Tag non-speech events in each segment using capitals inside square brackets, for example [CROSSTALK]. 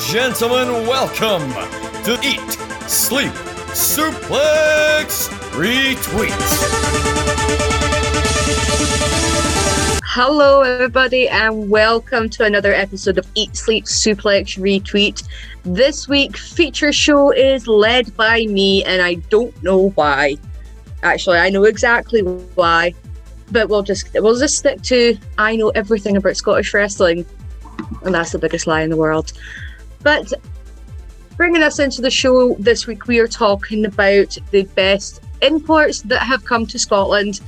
gentlemen, welcome to Eat, Sleep, Suplex, Retweet. Hello, everybody, and welcome to another episode of Eat, Sleep, Suplex, Retweet. This week, feature show is led by me, and I don't know why. Actually, I know exactly why, but we'll just we'll just stick to I know everything about Scottish wrestling, and that's the biggest lie in the world. But bringing us into the show this week, we are talking about the best imports that have come to Scotland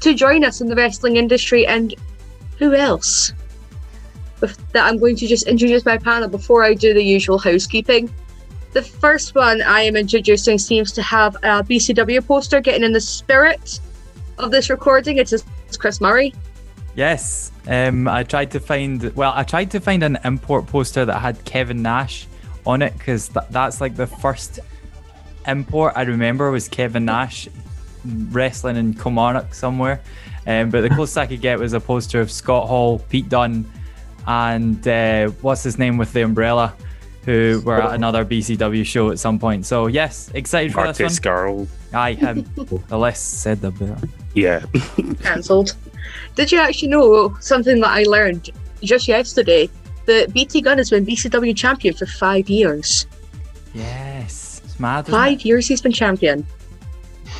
to join us in the wrestling industry, and who else? With that, I'm going to just introduce my panel before I do the usual housekeeping. The first one I am introducing seems to have a BCW poster getting in the spirit of this recording. It's Chris Murray. Yes, um, I tried to find. Well, I tried to find an import poster that had Kevin Nash on it because th- that's like the first import I remember was Kevin Nash wrestling in Kilmarnock somewhere. Um, but the [LAUGHS] closest I could get was a poster of Scott Hall, Pete Dunne, and uh, what's his name with the umbrella, who were at another BCW show at some point. So yes, excited for Marty this one. Aye, him. the less said, the better. Yeah. Cancelled. Did you actually know something that I learned just yesterday? That BT Gunn has been BCW champion for five years. Yes, it's mad. isn't Five it? years he's been champion.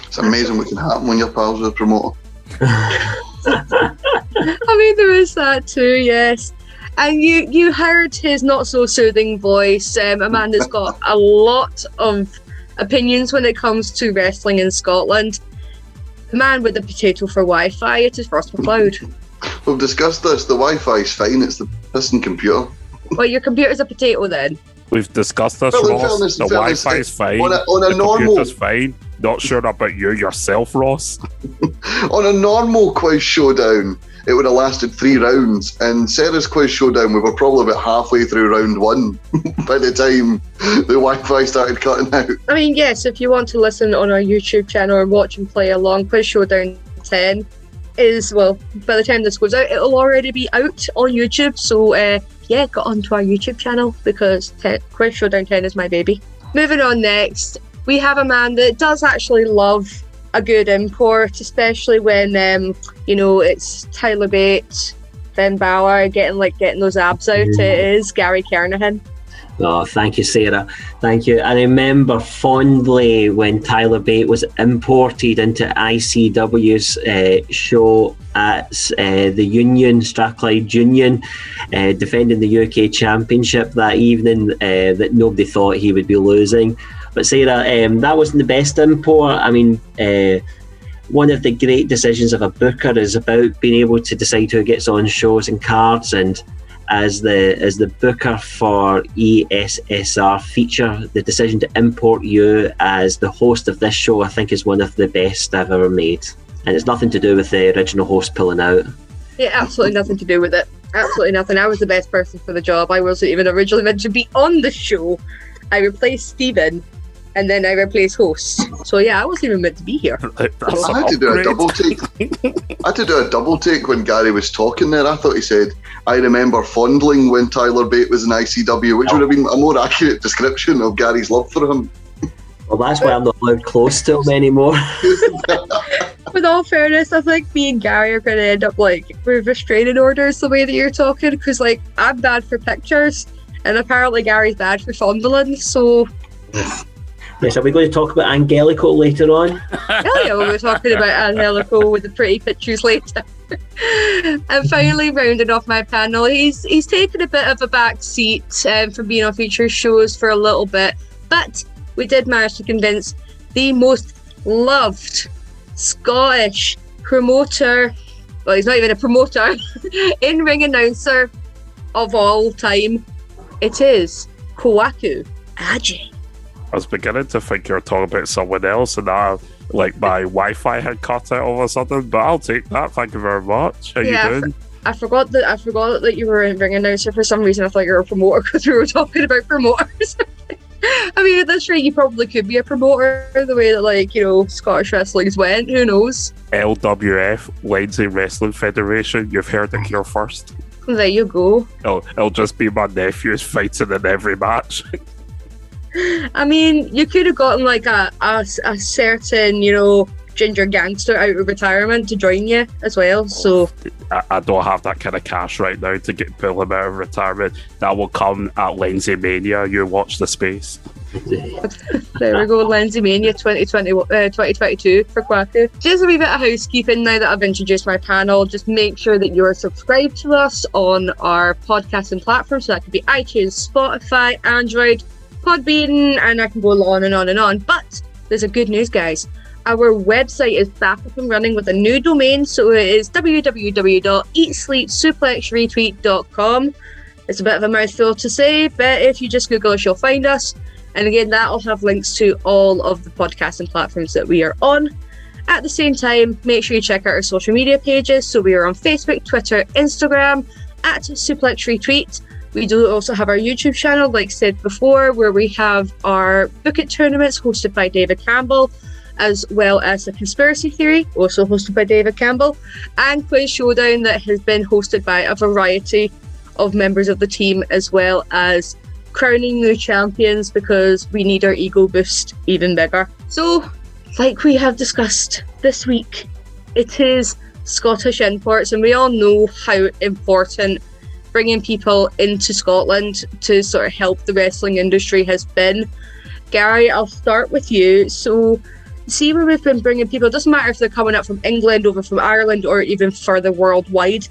It's amazing what can happen when you're pals are a promoter. [LAUGHS] I mean, there is that too, yes. And you you heard his not so soothing voice. Um, a man that's got a lot of opinions when it comes to wrestling in Scotland. The man with the potato for Wi-Fi. It is Ross McLeod. We've discussed this. The Wi-Fi's fine. It's the pissing computer. well, your computer's a potato then. We've discussed this, Well, Ross. fairness- the Wi-Fi is fine. On a, on a the normal computer's fine. Not sure about you yourself, Ross. [LAUGHS] on a normal quiz showdown, it would have lasted three rounds. And Sarah's quiz showdown, we were probably about halfway through round one [LAUGHS] by the time the Wi-Fi started cutting out. I mean, yes, if you want to listen on our YouTube channel or watch and play along, Quiz Showdown 10 is, well, by the time this goes out, it'll already be out on YouTube. So, uh, yeah, get onto our YouTube channel because 10, Quiz Showdown 10 is my baby. Moving on next, we have a man that does actually love a good import, especially when, um, you know, it's Tyler Bates, Finn Balor getting like getting those abs out. It is Gary Kernahan. Oh, thank you, Sarah. Thank you. I remember fondly when Tyler Bate was imported into ICW's uh, show at uh, the Union, Strathclyde Union, uh, defending the UK Championship that evening uh, that nobody thought he would be losing. But Sarah, um, that wasn't the best import. I mean, uh, one of the great decisions of a booker is about being able to decide who gets on shows and cards and as the as the booker for ESSR feature, the decision to import you as the host of this show, I think, is one of the best I've ever made. And it's nothing to do with the original host pulling out. Yeah, absolutely nothing to do with it. Absolutely nothing. I was the best person for the job. I wasn't even originally meant to be on the show. I replaced Stephen and then I replaced host. So yeah, I wasn't even meant to be here. [LAUGHS] That's I had to do a double take. [LAUGHS] I had to do a double take when Gary was talking there. I thought he said, I remember fondling when Tyler Bate was in ICW, which would have been a more accurate description of Gary's love for him. Well, that's why I'm not allowed close to him anymore. [LAUGHS] With all fairness, I think me and Gary are going to end up like with restraining orders the way that you're talking because like I'm bad for pictures and apparently Gary's bad for fondling. So yes, are we going to talk about Angelico later on? Hell [LAUGHS] yeah, we were talking about Angelico with the pretty pictures later. [LAUGHS] and finally, rounding off my panel, he's he's taken a bit of a back seat um, from being on feature shows for a little bit, but we did manage to convince the most loved Scottish promoter. Well, he's not even a promoter, [LAUGHS] in ring announcer of all time. It is Kwaku Aji. I was beginning to think you were talking about someone else, and now, like, my Wi-Fi had cut out all of a sudden. But I'll take that. Thank you very much. How Yeah, you doing? I forgot that I forgot that you were in ring announcer for some reason. I thought you were a promoter [LAUGHS] because we were talking about promoters. [LAUGHS] I mean, at this rate, you probably could be a promoter the way that, like, you know, Scottish wrestling's went. Who knows? LWF, Lindsay Wrestling Federation. You've heard it here first. There you go. It'll, it'll just be my nephews fighting in every match. [LAUGHS] I mean, you could have gotten like a, a, a certain, you know, ginger gangster out of retirement to join you as well. So I, I don't have that kind of cash right now to get pull him out of retirement. That will come at Lindsay Mania. You watch the space. [LAUGHS] there we go, Lindsay Mania 2020, uh, 2022 for Kwaku. Just a wee bit of housekeeping now that I've introduced my panel. Just make sure that you're subscribed to us on our podcasting platform. So that could be iTunes, Spotify, Android, Podbean, and I can go on and on and on. But there's a good news, guys. Our website is back up and running with a new domain, so it is www.eatsleepsuplexretweet.com. It's a bit of a mouthful to say, but if you just Google us, you'll find us. And again, that'll have links to all of the podcasting platforms that we are on. At the same time, make sure you check out our social media pages. So we are on Facebook, Twitter, Instagram at Suplex Retweet. We do also have our YouTube channel, like said before, where we have our Book It tournaments hosted by David Campbell, as well as the Conspiracy Theory, also hosted by David Campbell, and Quiz Showdown that has been hosted by a variety of members of the team, as well as crowning new champions because we need our ego boost even bigger. So, like we have discussed this week, it is Scottish imports, and we all know how important bringing people into Scotland to sort of help the wrestling industry has been. Gary, I'll start with you. So, see where we've been bringing people, it doesn't matter if they're coming up from England, over from Ireland, or even further worldwide.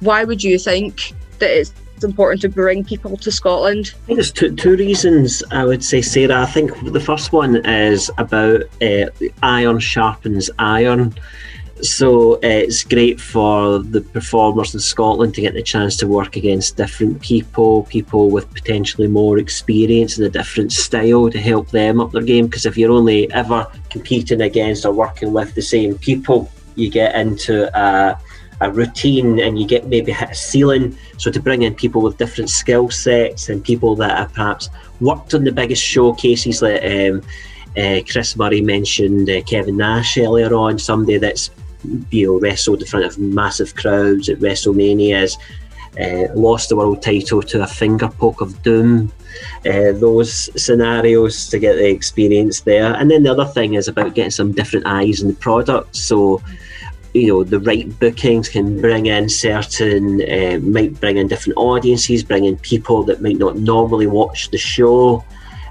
Why would you think that it's important to bring people to Scotland? I think there's two, two reasons I would say, Sarah. I think the first one is about uh, iron sharpens iron. So uh, it's great for the performers in Scotland to get the chance to work against different people, people with potentially more experience and a different style to help them up their game. Because if you're only ever competing against or working with the same people, you get into a, a routine and you get maybe hit a ceiling. So to bring in people with different skill sets and people that have perhaps worked on the biggest showcases, like um, uh, Chris Murray mentioned uh, Kevin Nash earlier on, somebody that's you know wrestled in front of massive crowds at WrestleManias, uh, lost the world title to a finger poke of doom. Uh, those scenarios to get the experience there, and then the other thing is about getting some different eyes in the product. So, you know, the right bookings can bring in certain, uh, might bring in different audiences, bring in people that might not normally watch the show.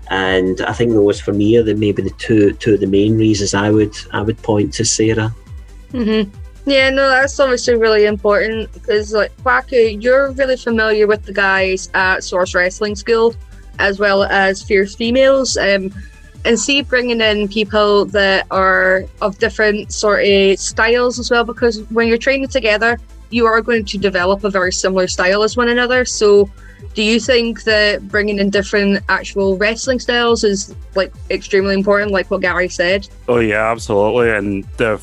And I think those for me are the maybe the two two of the main reasons I would I would point to Sarah. Mm-hmm. Yeah, no, that's obviously really important because, like, Kwaku, you're really familiar with the guys at Source Wrestling School as well as Fierce Females. Um, and see bringing in people that are of different sort of styles as well because when you're training together, you are going to develop a very similar style as one another. So, do you think that bringing in different actual wrestling styles is like extremely important, like what Gary said? Oh yeah, absolutely. And the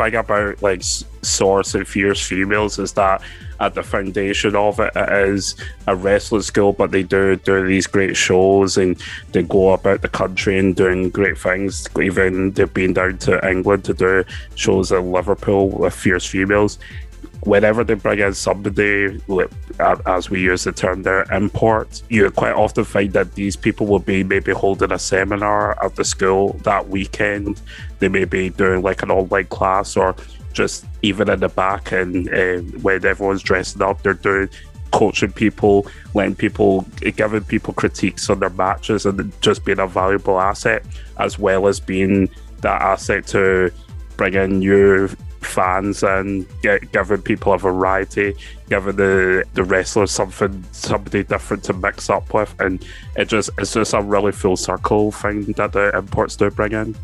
thing about like Source and Fierce Females is that at the foundation of it, it is a wrestling school, but they do do these great shows and they go about the country and doing great things. Even they've been down to England to do shows at Liverpool with Fierce Females. Whenever they bring in somebody, as we use the term there, import, you quite often find that these people will be maybe holding a seminar at the school that weekend. They may be doing like an online class or just even in the back and uh, when everyone's dressing up, they're doing coaching people, letting people, giving people critiques on their matches, and just being a valuable asset, as well as being that asset to bring in new fans and get, giving people a variety, giving the the wrestlers something somebody different to mix up with, and it just it's just a really full circle thing that the imports do bring in.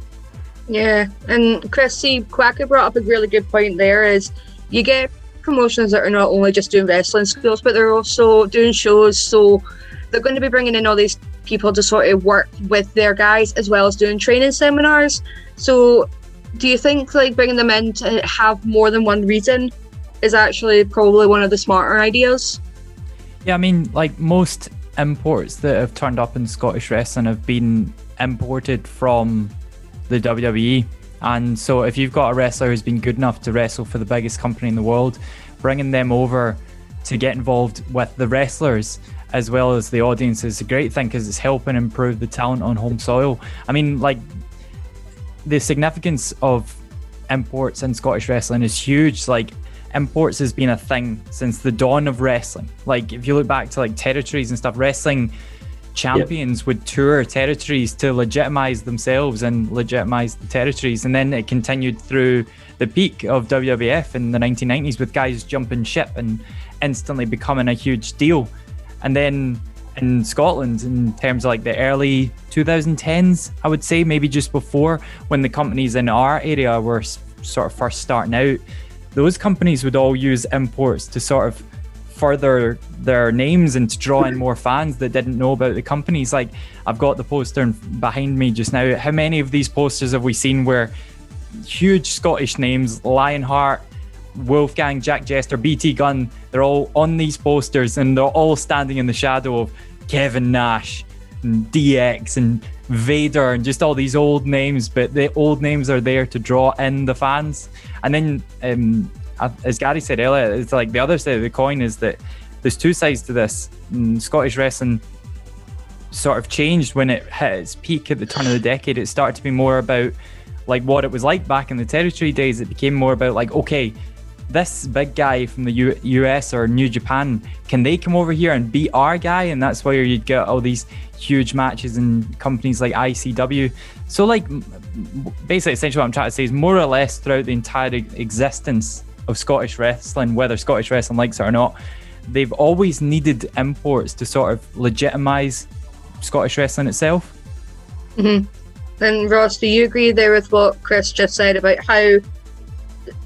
Yeah, and Chris, see, Kwaku brought up a really good point there. Is you get promotions that are not only just doing wrestling skills, but they're also doing shows. So they're going to be bringing in all these people to sort of work with their guys as well as doing training seminars. So do you think like bringing them in to have more than one reason is actually probably one of the smarter ideas? Yeah, I mean, like most imports that have turned up in Scottish wrestling have been imported from the WWE. And so if you've got a wrestler who's been good enough to wrestle for the biggest company in the world, bringing them over to get involved with the wrestlers as well as the audience is a great thing because it's helping improve the talent on home soil. I mean, like the significance of imports in Scottish wrestling is huge. Like imports has been a thing since the dawn of wrestling. Like if you look back to like territories and stuff, wrestling champions yep. would tour territories to legitimize themselves and legitimize the territories. And then it continued through the peak of WWF in the 1990s with guys jumping ship and instantly becoming a huge deal. And then in Scotland, in terms of like the early 2010s, I would say, maybe just before when the companies in our area were sort of first starting out, those companies would all use imports to sort of further their names and to draw in [LAUGHS] more fans that didn't know about the companies. Like I've got the poster behind me just now. How many of these posters have we seen where huge Scottish names, Lionheart, Wolfgang, Jack Jester, BT Gunn, they're all on these posters and they're all standing in the shadow of Kevin Nash and DX and Vader and just all these old names, but the old names are there to draw in the fans. And then um, as Gary said earlier, it's like the other side of the coin is that there's two sides to this. And Scottish wrestling sort of changed when it hit its peak at the turn of the decade. It started to be more about like what it was like back in the territory days. It became more about like, okay, this big guy from the US or New Japan, can they come over here and beat our guy? And that's where you'd get all these huge matches in companies like ICW. So, like, basically, essentially, what I'm trying to say is more or less throughout the entire existence of Scottish wrestling, whether Scottish wrestling likes it or not, they've always needed imports to sort of legitimize Scottish wrestling itself. Mm-hmm. And Ross, do you agree there with what Chris just said about how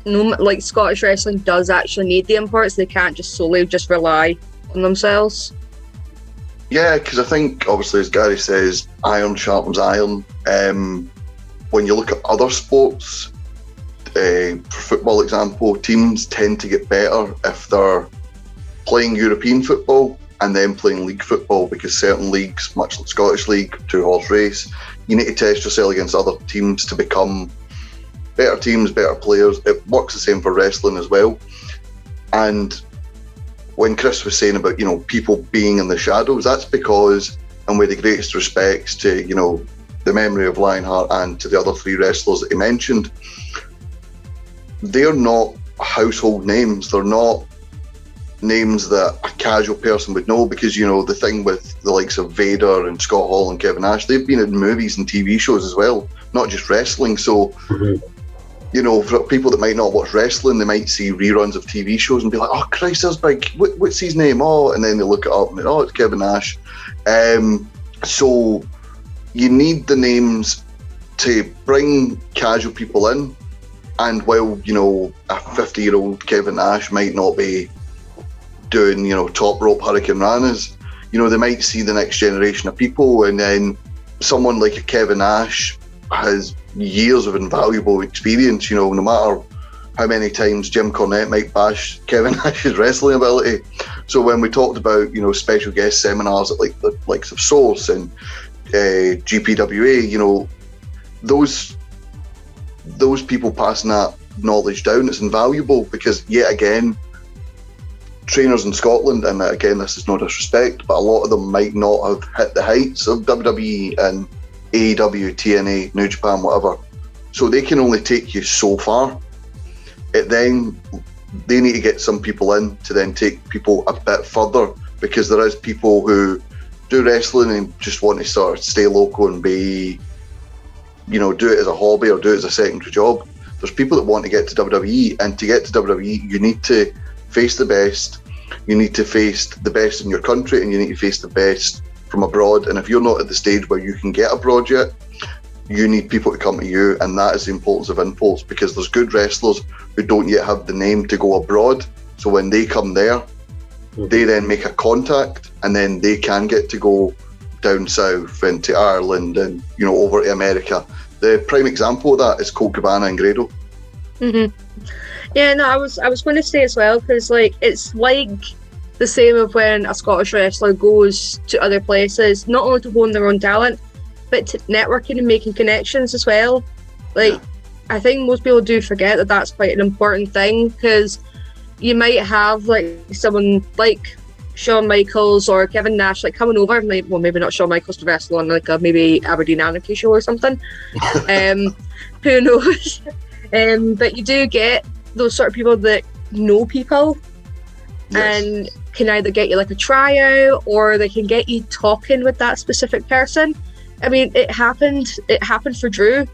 no, like Scottish wrestling does actually need the imports? They can't just solely just rely on themselves. Yeah, because I think obviously, as Gary says, iron sharpens iron. Um, when you look at other sports, uh, for football example, teams tend to get better if they're playing European football and then playing league football because certain leagues, much like Scottish League, two horse race, you need to test yourself against other teams to become better teams, better players. It works the same for wrestling as well. And when Chris was saying about, you know, people being in the shadows, that's because, and with the greatest respects to, you know, the memory of Lionheart and to the other three wrestlers that he mentioned, they're not household names. They're not names that a casual person would know because you know the thing with the likes of Vader and Scott Hall and Kevin Nash, they've been in movies and TV shows as well, not just wrestling. So, mm-hmm. you know, for people that might not watch wrestling, they might see reruns of TV shows and be like, "Oh Christ, that's big. What, what's his name?" Oh, and then they look it up and oh, it's Kevin Nash. Um, so you need the names to bring casual people in and while, you know, a 50 year old Kevin Nash might not be doing, you know, top rope hurricanranas, you know, they might see the next generation of people. And then someone like a Kevin Nash has years of invaluable experience, you know, no matter how many times Jim Cornette might bash Kevin [LAUGHS] Nash's wrestling ability. So when we talked about, you know, special guest seminars at like the likes of Source and uh, GPWA, you know, those those people passing that knowledge down, it's invaluable because yet again, trainers in Scotland, and again, this is no disrespect, but a lot of them might not have hit the heights of WWE and AEW, TNA, New Japan, whatever. So they can only take you so far. It then they need to get some people in to then take people a bit further because there is people who do wrestling and just want to sort of stay local and be you know, do it as a hobby or do it as a secondary job. There's people that want to get to WWE, and to get to WWE, you need to face the best. You need to face the best in your country, and you need to face the best from abroad. And if you're not at the stage where you can get abroad yet, you need people to come to you, and that is the importance of impulse because there's good wrestlers who don't yet have the name to go abroad. So when they come there, they then make a contact, and then they can get to go down south into Ireland and you know over to America. The prime example of that is Colt Cabana and Grado. Mhm. Yeah, no, I was I was going to say as well because like it's like the same of when a Scottish wrestler goes to other places, not only to hone their own talent, but to networking and making connections as well. Like, yeah. I think most people do forget that that's quite an important thing because you might have like someone like Shawn Michaels or Kevin Nash like coming over. Maybe, well, maybe not Shawn Michaels to wrestle on like a maybe Aberdeen Anarchy show or something. [LAUGHS] um, who knows? [LAUGHS] Um, but you do get those sort of people that know people Yes. and can either get you like a tryout or they can get you talking with that specific person. I mean, it happened. It happened for Drew.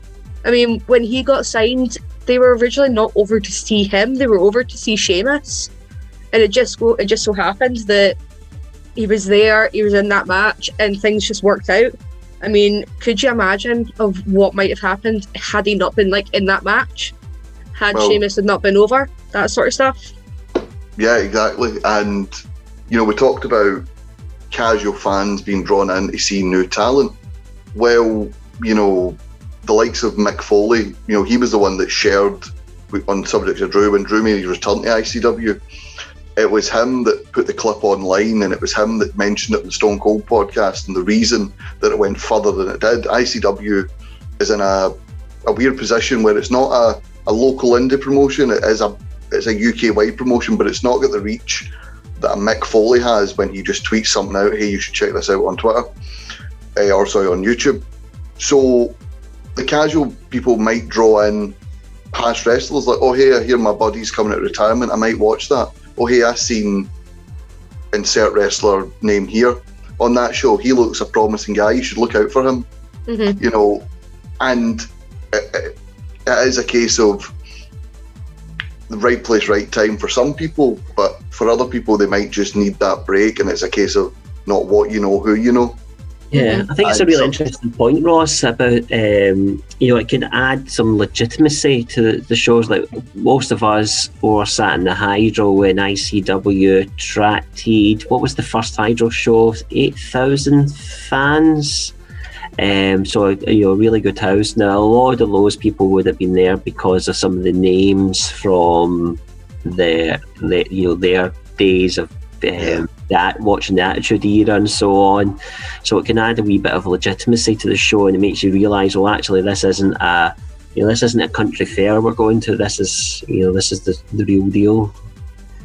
I mean, when he got signed, they were originally not over to see him; they were over to see Sheamus, and it just go. It just so happened that he was there. He was in that match, and things just worked out. I mean, could you imagine of what might have happened had he not been like in that match? Had Well- Sheamus had not been over, that sort of stuff. Yeah, exactly. And you know, we talked about casual fans being drawn in to see new talent. Well, you know, the likes of Mick Foley, you know, he was the one that shared on the subject of Drew when Drew made his return to ICW. It was him that put the clip online, and it was him that mentioned it in the Stone Cold podcast. And the reason that it went further than it did, ICW is in a, a weird position where it's not a, a local indie promotion; it is a it's a UK wide promotion, but it's not got the reach that a Mick Foley has when he just tweets something out. Hey, you should check this out on Twitter, uh, or sorry, on YouTube. So the casual people might draw in past wrestlers like, oh hey, I hear my buddy's coming out of retirement. I might watch that. Oh hey, I seen insert wrestler name here on that show. He looks a promising guy. You should look out for him hmm you know, and it, it, it is a case of the right place, right time for some people, but for other people, they might just need that break, and it's a case of not what you know, who you know. Yeah, I think it's a really so- interesting point, Ross, about um, you know it could add some legitimacy to the, the shows. Like most of us were sat in the Hydro when ICW attracted what was the first Hydro show? Eight thousand fans. Um, so you know, really good house. Now a lot of those people would have been there because of some of the names from their, their you know their days of um, that watching the Attitude Era and so on. So it can add a wee bit of legitimacy to the show, and it makes you realise, well, actually, this isn't a you know this isn't a country fair we're going to. This is you know this is the, the real deal.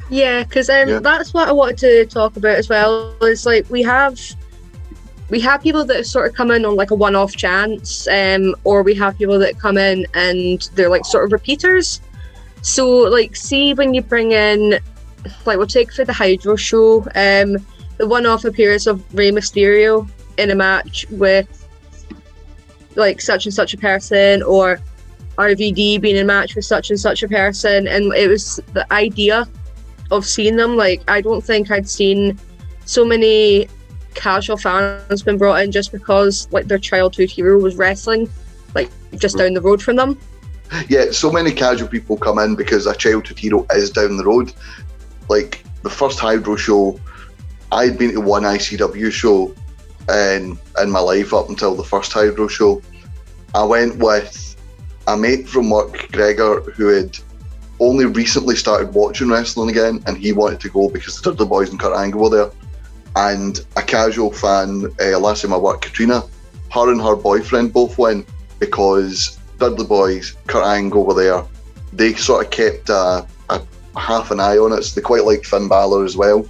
Yeah, because um, Yeah. that's what I wanted to talk about as well. Is like we have we have people that sort of come in on like a one-off chance, um, or we have people that come in and they're like sort of repeaters. So like, see when you bring in, like we'll take for the Hydro show, um, the one-off appearance of Rey Mysterio in a match with like such and such a person, or RVD being in a match with such and such a person, and it was the idea of seeing them. Like, I don't think I'd seen so many casual fans been brought in just because like their childhood hero was wrestling, like just down the road from them. Yeah, so many casual people come in because a childhood hero is down the road. Like the first Hydro show, I'd been to one ICW show in in my life up until the first Hydro show. I went with a mate from work, Gregor, who had only recently started watching wrestling again, and he wanted to go because the Dudley Boys and Kurt Angle were there. And a casual fan, uh, last time I worked, Katrina, her and her boyfriend both went because Dudley Boys, Kurt Angle were there. They sort of kept a, half an eye on it. So they quite liked Finn Balor as well.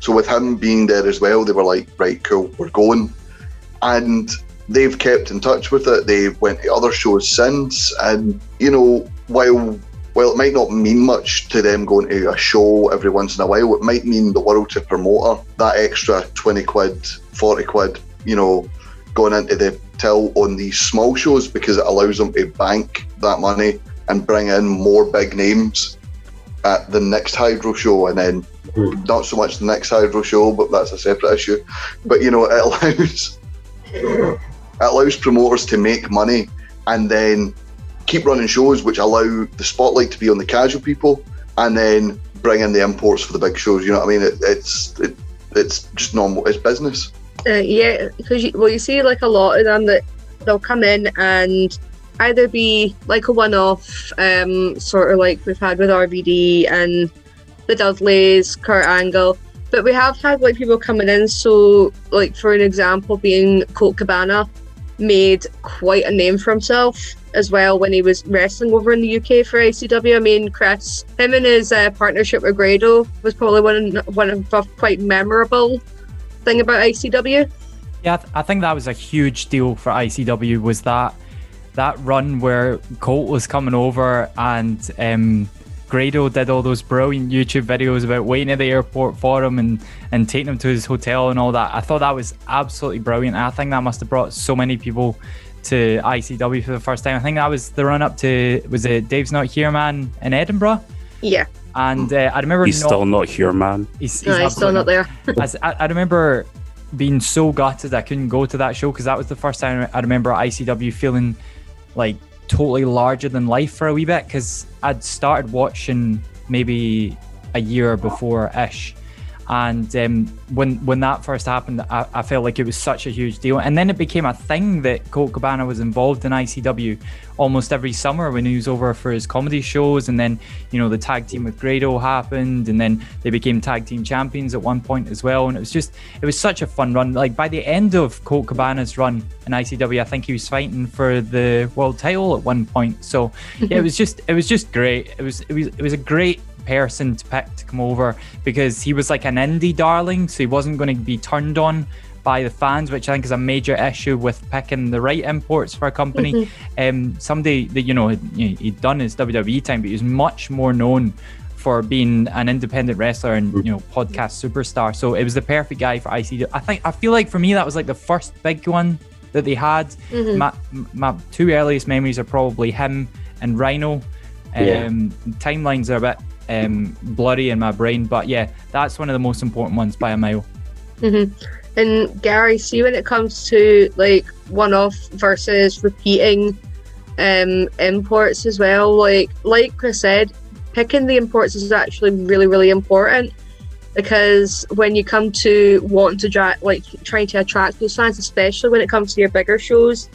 So with him being there as well, they were like, right, cool, we're going. And they've kept in touch with it. They've went to other shows since. And, you know, while while it might not mean much to them going to a show every once in a while, it might mean the world to promoter. That extra 20 quid, 40 quid, you know, going into the till on these small shows because it allows them to bank that money and bring in more big names at the next Hydro show and then not so much the next Hydro show, but that's a separate issue. But you know, it [LAUGHS] allows it allows promoters to make money and then keep running shows which allow the spotlight to be on the casual people and then bring in the imports for the big shows. You know what I mean? It, it's it, it's just normal. It's business. Uh, yeah, because you, well, you see like a lot of them that they'll come in and either be like a one-off, um, sort of like we've had with RVD and the Dudleys, Kurt Angle, but we have had like people coming in. So, like for an example, being Colt Cabana made quite a name for himself as well when he was wrestling over in the UK for ICW. I mean, Chris, him and his uh, partnership with Grado was probably one one of a quite memorable thing about ICW. Yeah, I, th- I think that was a huge deal for ICW. Was that that run where Colt was coming over and um, Grado did all those brilliant YouTube videos about waiting at the airport for him and, and taking him to his hotel and all that. I thought that was absolutely brilliant. I think that must have brought so many people to ICW for the first time. I think that was the run up to was it Dave's Not Here Man in Edinburgh. Yeah. And uh, I remember he's not, still not here, man. He's, he's, no, he's still not there. [LAUGHS] I, I remember being so gutted I couldn't go to that show because that was the first time I remember ICW feeling like totally larger than life for a wee bit because I'd started watching maybe a year before ish and um, when when that first happened, I, I, felt like it was such a huge deal. And then it became a thing that Colt Cabana was involved in ICW almost every summer when he was over for his comedy shows. And then you know the tag team with Grado happened, and then they became tag team champions at one point as well. And it was just it was such a fun run. Like by the end of Colt Cabana's run in ICW, I think he was fighting for the world title at one point. So yeah, it was just it was just great. It was it was it was a great person to pick to come over because he was like an indie darling, so he wasn't going to be turned on by the fans, which I think is a major issue with picking the right imports for a company. Mm-hmm. Um, somebody that you know he'd done his WWE time, but he was much more known for being an independent wrestler and you know podcast superstar. So it was the perfect guy for ICW. I think I feel like for me that was like the first big one that they had. Mm-hmm. My, my two earliest memories are probably him and Rhino. Um, yeah. Timelines are a bit um, blurry in my brain. But yeah, that's one of the most important ones by a mile. Mm-hmm. And Gary, see when it comes to like one-off versus repeating um, imports as well, like like Chris said, picking the imports is actually really really important because when you come to wanting to dra- like trying to attract those fans, especially when it comes to your bigger shows,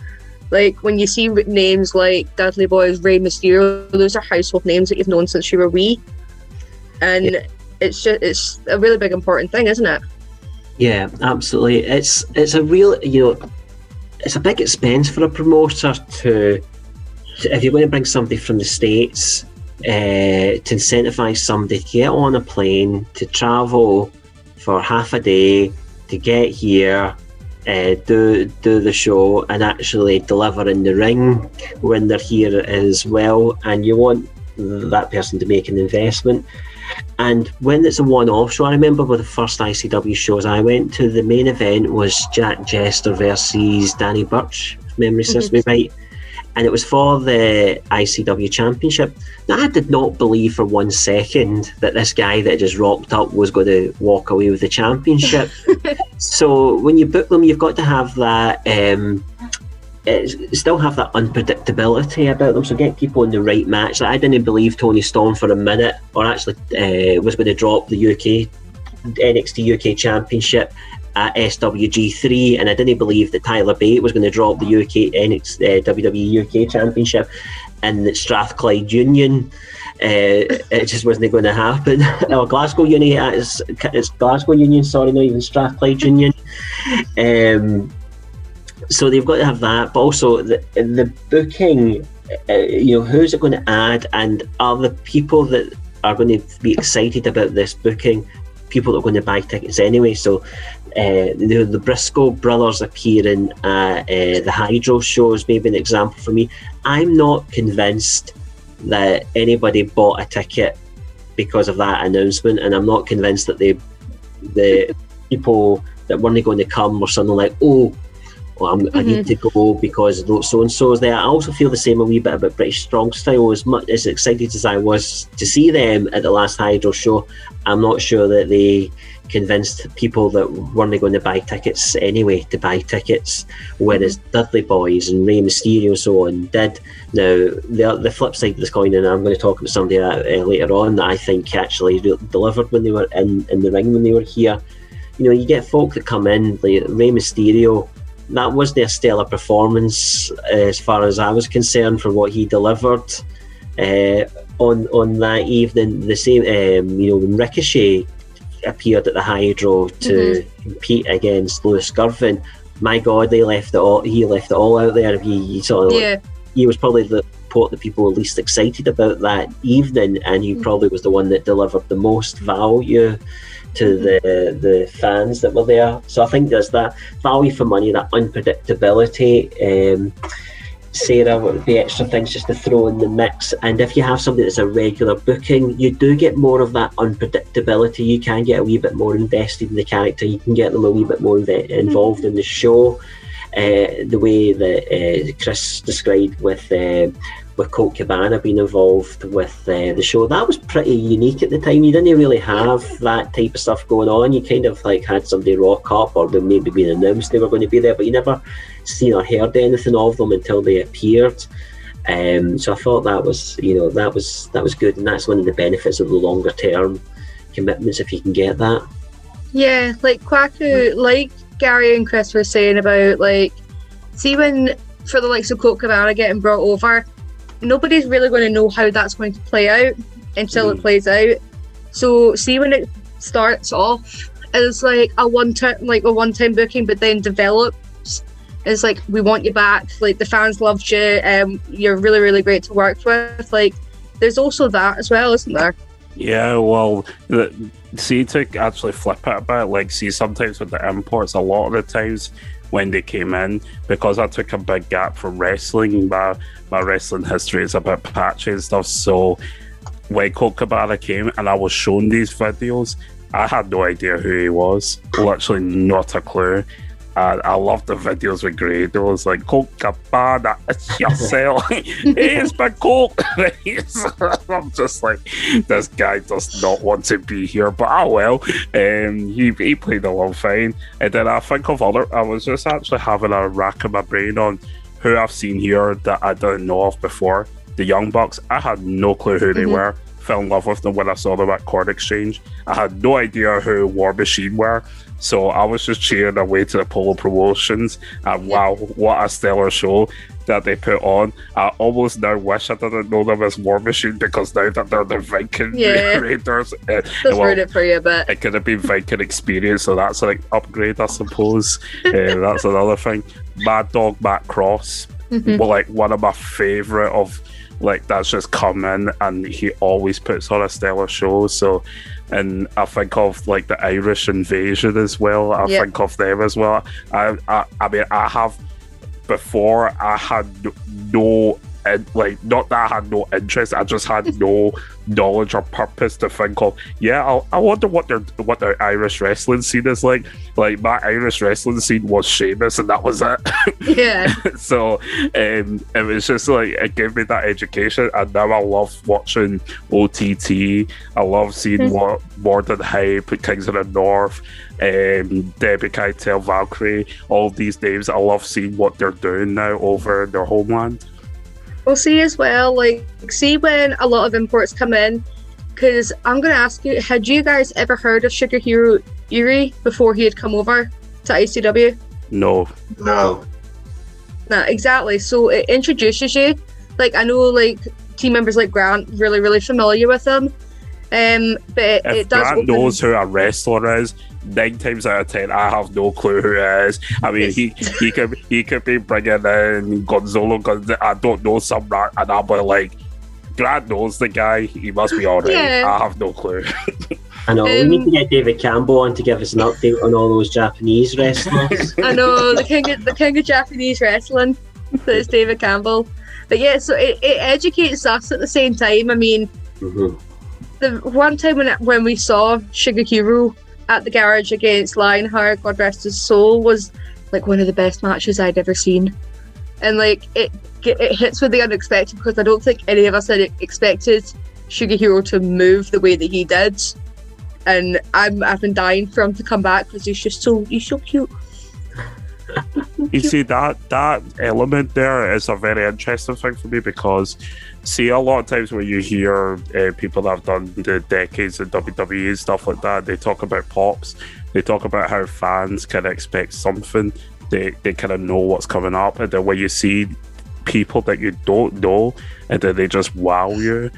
like when you see names like Dudley Boys, Rey Mysterio, those are household names that you've known since you were wee and yeah. it's just it's a really big important thing, isn't it? Yeah, absolutely. It's it's a real you know it's a big expense for a promoter to, to if you're going to bring somebody from the states uh, to incentivize somebody to get on a plane to travel for half a day to get here uh, do do the show and actually deliver in the ring when they're here as well and you want that person to make an investment and when it's a one-off show, I remember with the first ICW shows I went to, the main event was Jack Jester versus Danny Burch, if memory serves mm-hmm. me right. And it was for the ICW Championship. Now, I did not believe for one second that this guy that just rocked up was going to walk away with the championship. [LAUGHS] so when you book them, you've got to have that um, still have that unpredictability about them. So get people in the right match. Like I didn't believe Toni Storm for a minute, or actually uh, was going to drop the UK NXT UK Championship at SWG3, and I didn't believe that Tyler Bate was going to drop the UK NXT, uh, WWE UK Championship and that Strathclyde Union. Uh, it just wasn't going to happen. [LAUGHS] oh, Glasgow Union, uh, it's, it's Glasgow Union. Sorry, not even Strathclyde Union. Um, so they've got to have that, but also the the booking. Uh, you know, who's it going to add, and are the people that are going to be excited about this booking people that are going to buy tickets anyway? So uh, the, the Briscoe brothers appearing at uh, the Hydro shows, maybe an example for me. I'm not convinced that anybody bought a ticket because of that announcement, and I'm not convinced that they, the people that weren't going to come were suddenly like, oh, well, mm-hmm. i need mm-hmm. to go because so and so is there. I also feel the same a wee bit about British Strong Style. As much as excited as I was to see them at the last Hydro show, I'm not sure that they convinced people that weren't going to buy tickets anyway to buy tickets, whereas mm-hmm. Dudley Boys and Rey Mysterio and so on did. Now, the, the flip side of this coin, and I'm going to talk about somebody that, uh, later on that I think actually delivered when they were in, in the ring when they were here. You know, you get folk that come in, like Rey Mysterio, that was their stellar performance uh, as far as I was concerned for what he delivered uh, on on that evening. The same, um, you know, when Ricochet appeared at the Hydro to mm-hmm. compete against Lewis Girvan, my God, they left it all. He left it all out there. He, he sort of yeah. he was probably the port that people were least excited about that evening, and he mm. probably was the one that delivered the most value to mm. the the fans that were there. So I think there's that value for money, that unpredictability. Um, Sarah, what would be extra things just to throw in the mix? And if you have something that's a regular booking, you do get more of that unpredictability. You can get a wee bit more invested in the character. You can get them a wee bit more involved mm-hmm. in the show. Uh, the way that uh, Chris described with uh, with Colt Cabana being involved with uh, the show, that was pretty unique at the time. You didn't really have that type of stuff going on. You kind of like had somebody rock up, or they maybe been announced they were going to be there, but you never seen or heard anything of them until they appeared. Um, so I thought that was, you know, that was that was good, and that's one of the benefits of the longer term commitments if you can get that. Yeah, like Kwaku, like Gary and Chris were saying about like, see when for the likes of Colt Cabana getting brought over, nobody's really going to know how that's going to play out until it plays out. So see when it starts off as like a one time like a one time booking, but then develops as like we want you back. Like the fans loved you. Um, you're really really great to work with. Like there's also that as well, isn't there? Yeah, well, the, see to actually flip it a bit, like see sometimes with the imports, a lot of the times when they came in, because I took a big gap from wrestling, my my wrestling history is a bit patchy and stuff. So when Colt Cabana came and I was shown these videos, I had no idea who he was. Literally not a clue. And I love the videos with Grade. It was like Colt Cabana, it's yourself. [LAUGHS] it's been Colt. [LAUGHS] I'm just like, this guy does not want to be here, but oh well. Um, he, he played along fine. And then I think of other, I was just actually having a rack in my brain on who I've seen here that I didn't know of before. The Young Bucks, I had no clue who they were. Fell in love with them when I saw them at Corn Exchange. I had no idea who War Machine were. So I was just cheering away to the Polo Promotions. And wow, what a stellar show that they put on. I almost now wish I didn't know them as War Machine because now that they're the Viking Yeah. [LAUGHS] Raiders, uh, Does well, ruin it for you a bit. it could have been Viking experience, so that's like upgrade, I suppose. uh, [LAUGHS] that's another thing. Mad Dog Matt Cross, well, like one of my favorite of like that's just come in and he always puts on a stellar show. So, and I think of like the Irish invasion as well. I Yep. think of them as well. I, I, I mean, I have before I had no. And like, not that I had no interest, I just had no [LAUGHS] knowledge or purpose to think of. Yeah, I, I wonder what their what their Irish wrestling scene is like. Like my Irish wrestling scene was Sheamus, and that was it. [LAUGHS] Yeah. so um, it was just like it gave me that education, and now I love watching OTT. I love seeing what Morden Hype, Kings of the North, um, Debbie Keitel, Valkyrie, all these names. I love seeing what they're doing now over in their homeland. We'll see as well, like, see when a lot of imports come in, because I'm going to ask you, had you guys ever heard of Sugar Hero Uri before he had come over to ICW? No, No. No, exactly. So it introduces you. Like, I know, like, team members like Grant, really, really familiar with him. Um, but it, if it does Grant open- knows who a wrestler is, nine times out of ten, I have no clue who it is. I mean, he he could he could be bringing in Gonzalo, Gonz- I don't know some rat, and I'm like, Grant knows the guy. He must be alright. Yeah. I have no clue. [LAUGHS] I know we Um, need to get David Campbell on to give us an update on all those Japanese wrestlers. [LAUGHS] I know the king of the king of Japanese wrestling. That's David Campbell. But yeah, so it, it educates us at the same time. I mean, Mhm. the one time when when we saw Shigehiro at the garage against Lionheart, God rest his soul, was like one of the best matches I'd ever seen. And like it it hits with the unexpected because I don't think any of us had expected Shigehiro to move the way that he did. And I'm I've been dying for him to come back because he's just so he's so cute. [LAUGHS] you see that that element there is a very interesting thing for me because see a lot of times when you hear uh, people that have done the decades of WWE and stuff like that, they talk about pops. They talk about how fans can expect something. They they kind of know what's coming up, and then when you see people that you don't know, and then they just wow you.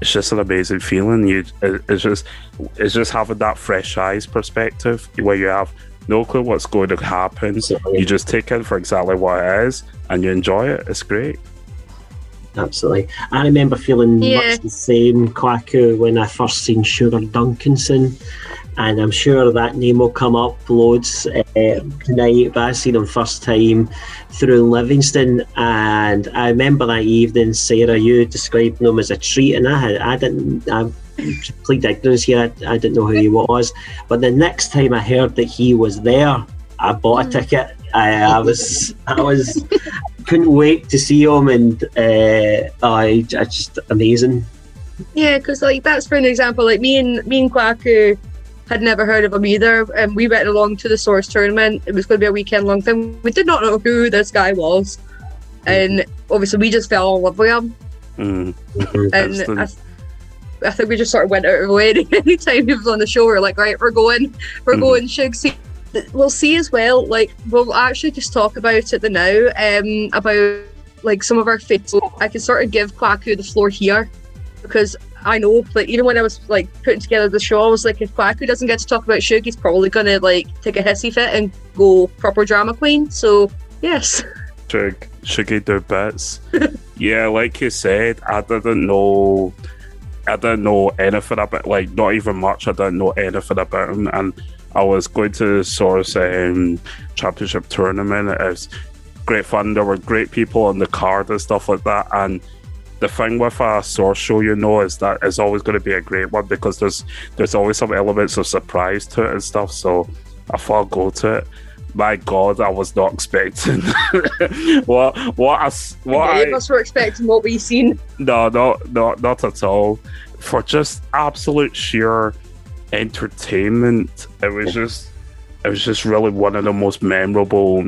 It's just an amazing feeling. You, it's just, it's just having that fresh eyes perspective where you have no clue what's going to happen. So, You just take it for exactly what it is and you enjoy it. It's great. absolutely. I remember feeling Yeah. much the same, Kwaku, when I first seen Sugar Dunkerton. And I'm sure that name will come up loads uh, tonight. But I seen him first time through Livingston, and I remember that evening, Sarah, you describing him as a treat, and I had, I didn't, I complete ignorance here. I, I didn't know who he was. But the next time I heard that he was there, I bought a ticket. I, I was, I was, [LAUGHS] couldn't wait to see him, and uh, I, I just amazing. Yeah, because like that's for an example. Like me and me and Kwaku had never heard of him either, and we went along to the Source tournament. It was going to be a weekend long thing. We did not know who this guy was, and obviously we just fell in love with him. Mm. And Instant. I, th- I think we just sort of went out of our way. [LAUGHS] Anytime he was on the show, we are like, right, we're going, we're Mhm. going. Shug. See, we'll see as well. Like we'll actually just talk about it the now. Um, about like some of our fates. I can sort of give Kwaku the floor here because I know, like, even when I was like putting together the show, I was like, if Kwaku doesn't get to talk about Shug, he's probably gonna like take a hissy fit and go proper drama queen. So yes, Shug, Shuggy do bits. [LAUGHS] yeah, like you said, I didn't know. I didn't know anything about, like, not even much. I didn't know anything about him, and I was going to Source um, Championship tournament. It was great fun. There were great people on the card and stuff like that. And the thing with a Source show, you know, is that it's always going to be a great one because there's there's always some elements of surprise to it and stuff. So I thought I'd go to it. My God, I was not expecting [LAUGHS] what what I what any I, of us were expecting what we seen. no, no, no, not at all. For just absolute sheer entertainment, it was just, it was just really one of the most memorable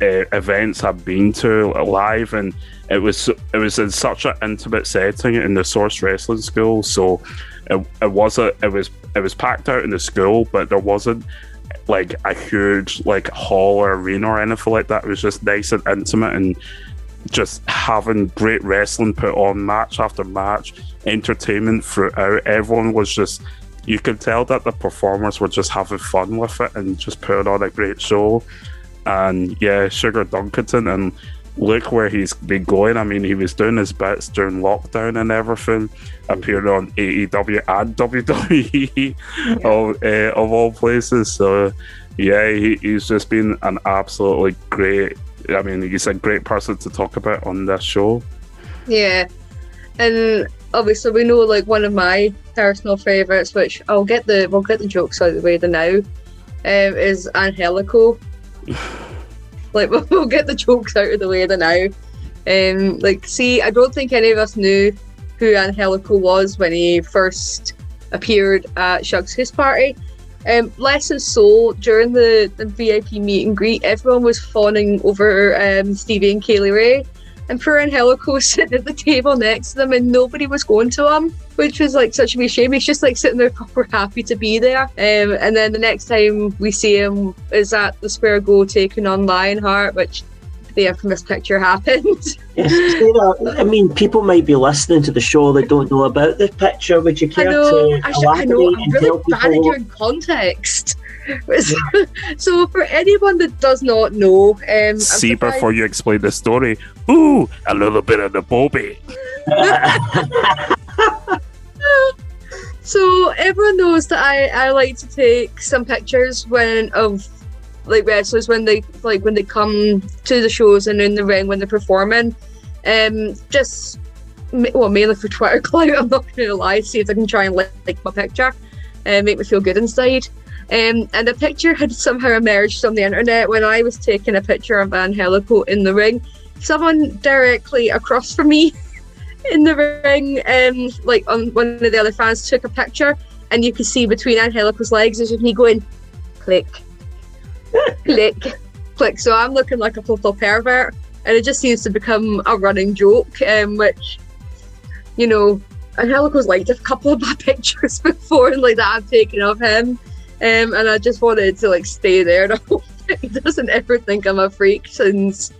uh, events I've been to live, and it was it was in such an intimate setting in the Source Wrestling School. So it, it was a it was it was packed out in the school, but there wasn't like a huge like hall or arena or anything like that. It was just nice and intimate and just having great wrestling put on match after match, entertainment throughout. Everyone was just you could tell that the performers were just having fun with it and just putting on a great show. And yeah, Sugar Dunkerton and look where he's been going. I mean, he was doing his bits during lockdown and everything, appearing on AEW and WWE [LAUGHS] of, uh, of all places. So yeah, he, he's just been an absolutely great. I mean, he's a great person to talk about on this show. Yeah, and obviously we know like one of my personal favorites, which I'll get the we'll get the jokes out of the way the now, um, is Angelico. [LAUGHS] like [LAUGHS] we'll, get the jokes out of the way the now. Um, like see, I don't think any of us knew who Angelico was when he first appeared at Shug's Kiss Party. Um, less and so during the, the VIP meet and greet, everyone was fawning over um, Stevie and Kay Lee Ray and poor Angelico was [LAUGHS] sitting at the table next to them and nobody was going to him, which was like such a wee shame. He's just like sitting there [LAUGHS] proper happy to be there. Um, and then the next time we see him is at the Square Go taking on Lionheart, which the infamous picture happened. [LAUGHS] Yes, Sarah, I mean, people might be listening to the show that don't know about the picture. Would you I care know, to I, sh- I know, elaborate I'm and really tell bad at people? giving context. so for anyone that does not know, um, I'm See, before you explain the story, ooh, a little bit of the Bobby. So everyone knows that I, I like to take some pictures when of like wrestlers when they like when they come to the shows and in the ring when they're performing. Um, just well mainly for [LAUGHS] Twitter clout. I'm not gonna lie. See if I can try and like, like my picture and make me feel good inside. Um, and the picture had somehow emerged on the internet when I was taking a picture of Angelico in the ring. Someone directly across from me [LAUGHS] in the ring, um, like on one of the other fans took a picture, and you could see between Angelico's legs is me going, click, [LAUGHS] click, click. So I'm looking like a total pervert, and it just seems to become a running joke, um, which, you know, Angelico's liked a couple of my [LAUGHS] pictures before, like that I've taken of him, um, and I just wanted to like stay there. And I hope he doesn't ever think I'm a freak since,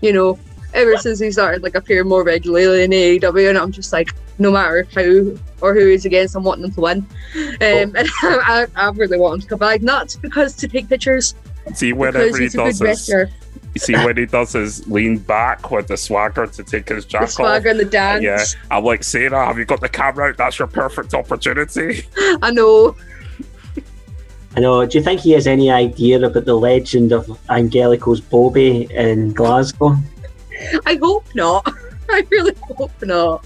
you know, ever since he started like appearing more regularly in AEW, and I'm just like, no matter how or who he's against, I'm wanting him to win. Um, [LAUGHS] and I, I really want him to come back, not because to take pictures, See, whenever he he's a good does this, you see when he does his lean back with the swagger to take his jacket. The swagger off. and the dance. Yeah, I'm like Sarah. Have you got the camera out? That's your perfect opportunity. [LAUGHS] I know. I know. Do you think he has any idea about the legend of Angelico's Bobby in Glasgow? I hope not. [LAUGHS] I really hope not.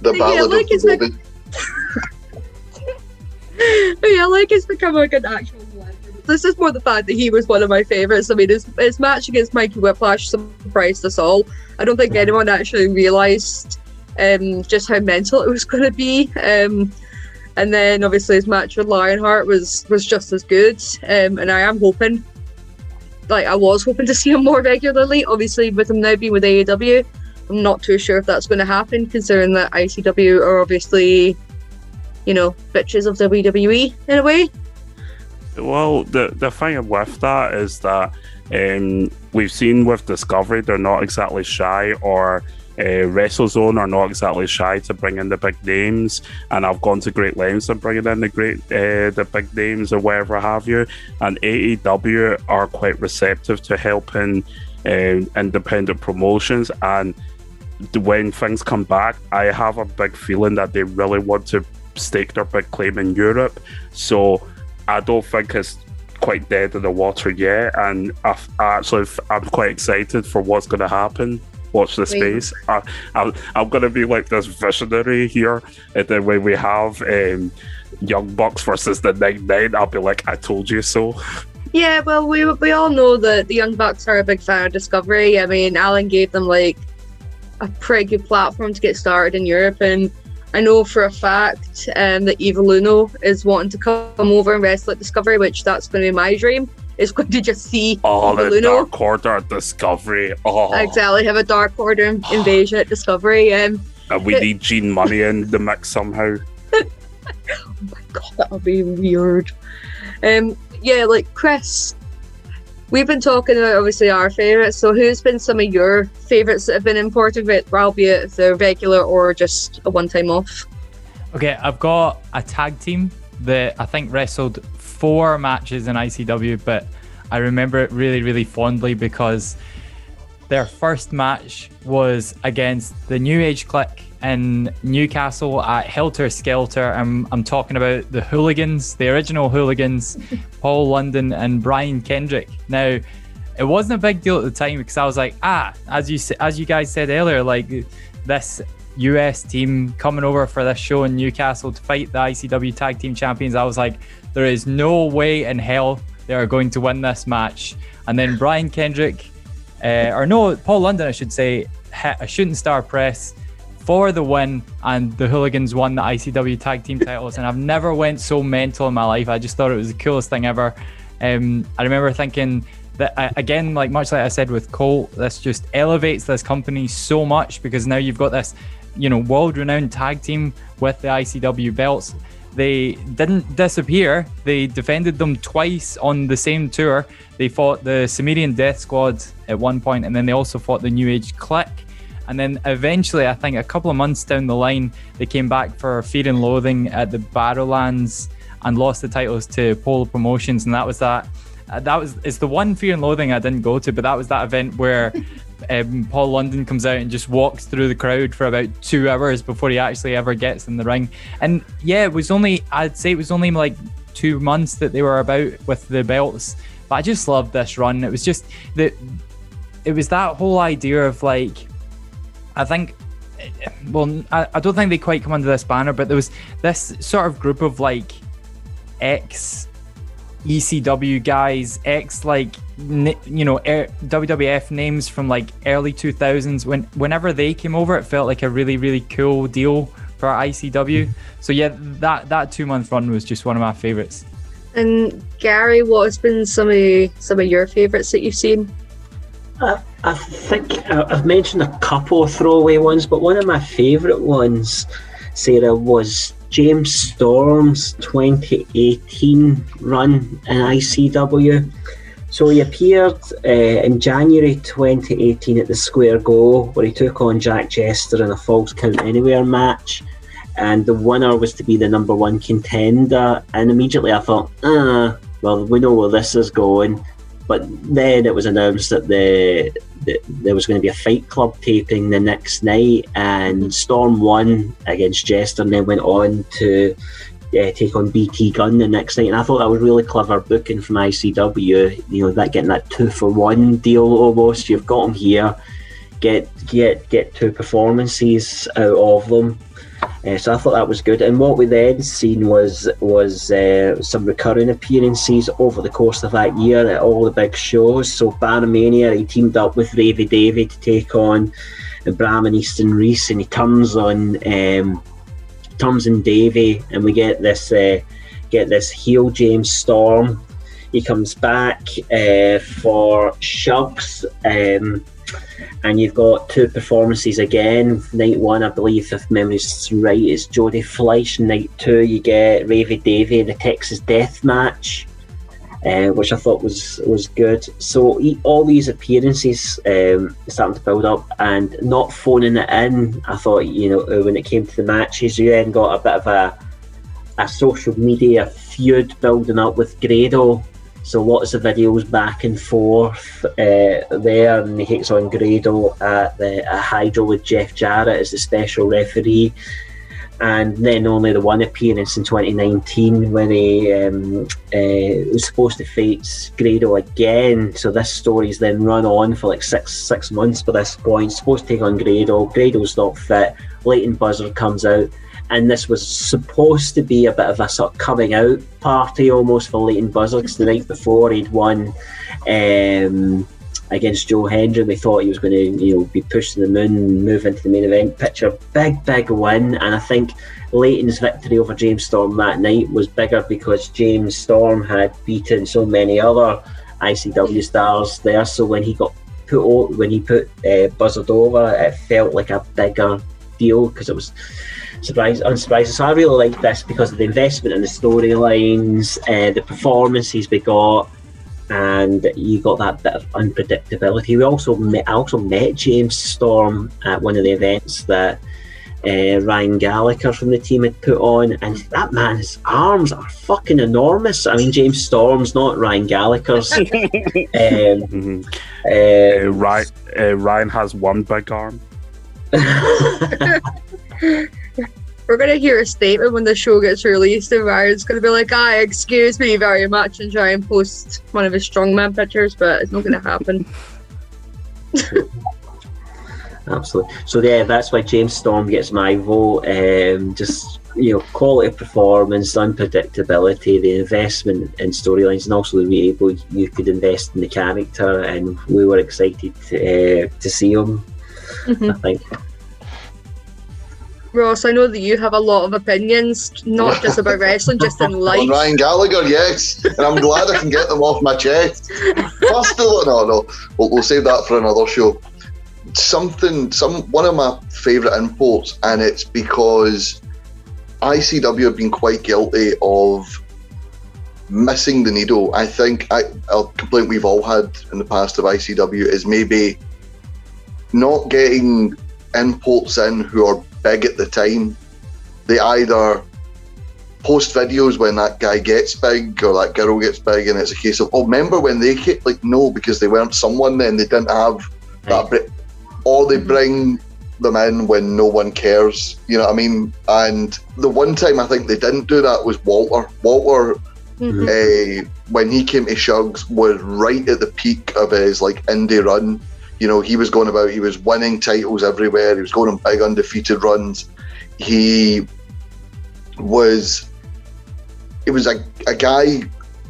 The Yeah, like of the it's [LAUGHS] like- yeah, like it's become like an actual legend. This is more the fact that he was one of my favourites. I mean, his, his match against Mikey Whiplash surprised us all. I don't think anyone actually realised um, just how mental it was going to be. Um, and then obviously his match with Lionheart was was just as good. Um, and I am hoping, like I was hoping to see him more regularly. Obviously, with him now being with AEW, I'm not too sure if that's going to happen, considering that ICW are obviously you know, bitches of WWE in a way. Well, the the thing with that is that um, we've seen with Discovery, they're not exactly shy, or uh, WrestleZone are not exactly shy to bring in the big names, and I've gone to great lengths of bringing in the great uh, the big names or whatever have you. And AEW are quite receptive to helping um, independent promotions and. When things come back, I have a big feeling that they really want to stake their big claim in Europe. So I don't think it's quite dead in the water yet, and I, I actually I'm quite excited for what's going to happen. Watch the space. I, I'm, I'm going to be like this visionary here, and then when we have um, Young Bucks versus the Nine Nine, I'll be like, I told you so. Yeah, well, we we all know that the Young Bucks are a big fan of Discovery. I mean, Alan gave them like a pretty good platform to get started in Europe, and I know for a fact um, that Evil Uno is wanting to come over and wrestle at Discovery, which that's going to be my dream. Is going to just see Oh, Eva the Luno Dark Order Discovery. Oh, exactly have a Dark Order [SIGHS] invasion at Discovery. Um, and we need Gene Money in the mix somehow. [LAUGHS] oh my god, that would be weird. Um, yeah, like Chris, we've been talking about obviously our favourites. So, who's been some of your favourites that have been imported, with, albeit if they're regular or just a one-time off? Okay, I've got a tag team that I think wrestled four matches in ICW, but I remember it really, really fondly because their first match was against the New Age Kliq in Newcastle at Helter Skelter. I'm, I'm talking about the Hooligans, the original Hooligans, [LAUGHS] Paul London and Brian Kendrick. Now, it wasn't a big deal at the time because I was like, ah, as you as you guys said earlier, like this US team coming over for this show in Newcastle to fight the ICW Tag Team Champions. I was like, there is no way in hell they are going to win this match. And then Brian Kendrick, uh, or no, Paul London, I should say, hit a shooting star press for the win, and the Hooligans won the ICW Tag Team titles. And I've never went so mental in my life. I just thought it was the coolest thing ever. Um, I remember thinking that uh, again, like much like I said with Colt, this just elevates this company so much because now you've got this, you know, world-renowned tag team with the ICW belts. They didn't disappear. They defended them twice on the same tour. They fought the Sumerian Death Squad at one point, and then they also fought the New Age Kliq. And then eventually, I think a couple of months down the line, they came back for Fear and Loathing at the Barrowlands and lost the titles to Polo Promotions. And that was that. uh, That was it's the one Fear and Loathing I didn't go to, but that was that event where [LAUGHS] um, Paul London comes out and just walks through the crowd for about two hours before he actually ever gets in the ring. And yeah, it was only I'd say it was only like two months that they were about with the belts. But I just loved this run. It was just that it was that whole idea of like I think well I, I don't think they quite come under this banner, but there was this sort of group of like ex ECW guys, ex like you know er, WWF names from like early 2000s. When whenever they came over, it felt like a really really cool deal for ICW. So yeah, that that two month run was just one of my favorites. And Gary, what has been some of some of your favourites that you've seen? I, I think I- I've mentioned a couple of throwaway ones, but one of my favourite ones, Sarah, was James Storm's 2018 run in ICW. So he appeared uh, in January 2018 at the Square Go, where he took on Jack Jester in a Falls Count Anywhere match. And the winner was to be the number one contender. And immediately I thought, ah, well, we know where this is going But then it was announced that the, the there was going to be a Fight Club taping the next night, and Storm won against Jester, and then went on to uh, take on BT Gunn the next night. And I thought that was really clever booking from ICW. You know, that getting that two for one deal almost. You've got them here, get get get two performances out of them. Uh, so I thought that was good. And what we then seen was was uh, some recurring appearances over the course of that year at all the big shows. So BarraMania, he teamed up with Ravie Davie to take on Bram and Easton Reese, and he turns on um, turns on Davy, and we get this uh, get this heel James Storm. He comes back uh, for Shugs. Um, and you've got two performances again. Night one, I believe, if memory's right, is Jody Fleisch. Night two, you get Ravie Davie in the Texas Death Match, uh, which I thought was was good. So all these appearances um, starting to build up, and not phoning it in. I thought, you know, when it came to the matches, you then got a bit of a a social media feud building up with Grado so lots of videos back and forth uh, there, and he hits on Grado at the at Hydro with Jeff Jarrett as the special referee. And then only the one appearance in 2019 when he um, uh, was supposed to face Grado again. So this story's then run on for like six six months by this point. Supposed to take on Grado. Grado's not fit. Leighton Buzzard comes out and this was supposed to be a bit of a sort of coming out party almost for Leighton Buzzard because the night before he'd won um, against Joe Hendry. They thought he was going to you know be pushed to the moon move into the main event picture. Big, big win, and I think Leighton's victory over James Storm that night was bigger because James Storm had beaten so many other ICW stars there. So when he got put out when he put uh, Buzzard over, it felt like a bigger deal because it was surprise, unsurprising. So I really like this because of the investment in the storylines, uh, the performances we got, and you got that bit of unpredictability. We also met, I also met James Storm at one of the events that uh, Ryan Gallagher from the team had put on, and that man's arms are fucking enormous. I mean, James Storm's not Ryan Gallagher's. [LAUGHS] um, mm-hmm. uh, Ryan, uh, Ryan has one big arm. [LAUGHS] We're gonna hear a statement when the show gets released, and Ryan's gonna be like, "I excuse me very much," and try and post one of his strongman pictures, but it's not gonna happen. [LAUGHS] Absolutely. So yeah, that's why James Storm gets my vote. Um, just you know, quality of performance, unpredictability, the investment in storylines, and also the way able you could invest in the character, and we were excited to, uh, to see him. Mm-hmm. I think. Ross, I know that you have a lot of opinions, not [LAUGHS] just about wrestling, just in life. On Ryan Gallagher, yes, and I'm glad I can get them off my chest. First of all, no, no, we'll, we'll save that for another show. Something, some one of my favourite imports, and it's because ICW have been quite guilty of missing the needle. I think I, a complaint we've all had in the past of ICW is maybe not getting imports in who are big at the time. They either post videos when that guy gets big or that girl gets big, and it's a case of, oh, remember when they came? Like, no, because they weren't someone then, they didn't have right. that. Or they mm-hmm. bring them in when no one cares, you know what I mean? And the one time I think they didn't do that was Walter. Walter, mm-hmm. uh, when he came to Shugs, was right at the peak of his like indie run you know, he was going about, he was winning titles everywhere. He was going on big undefeated runs. He was, it was a, a guy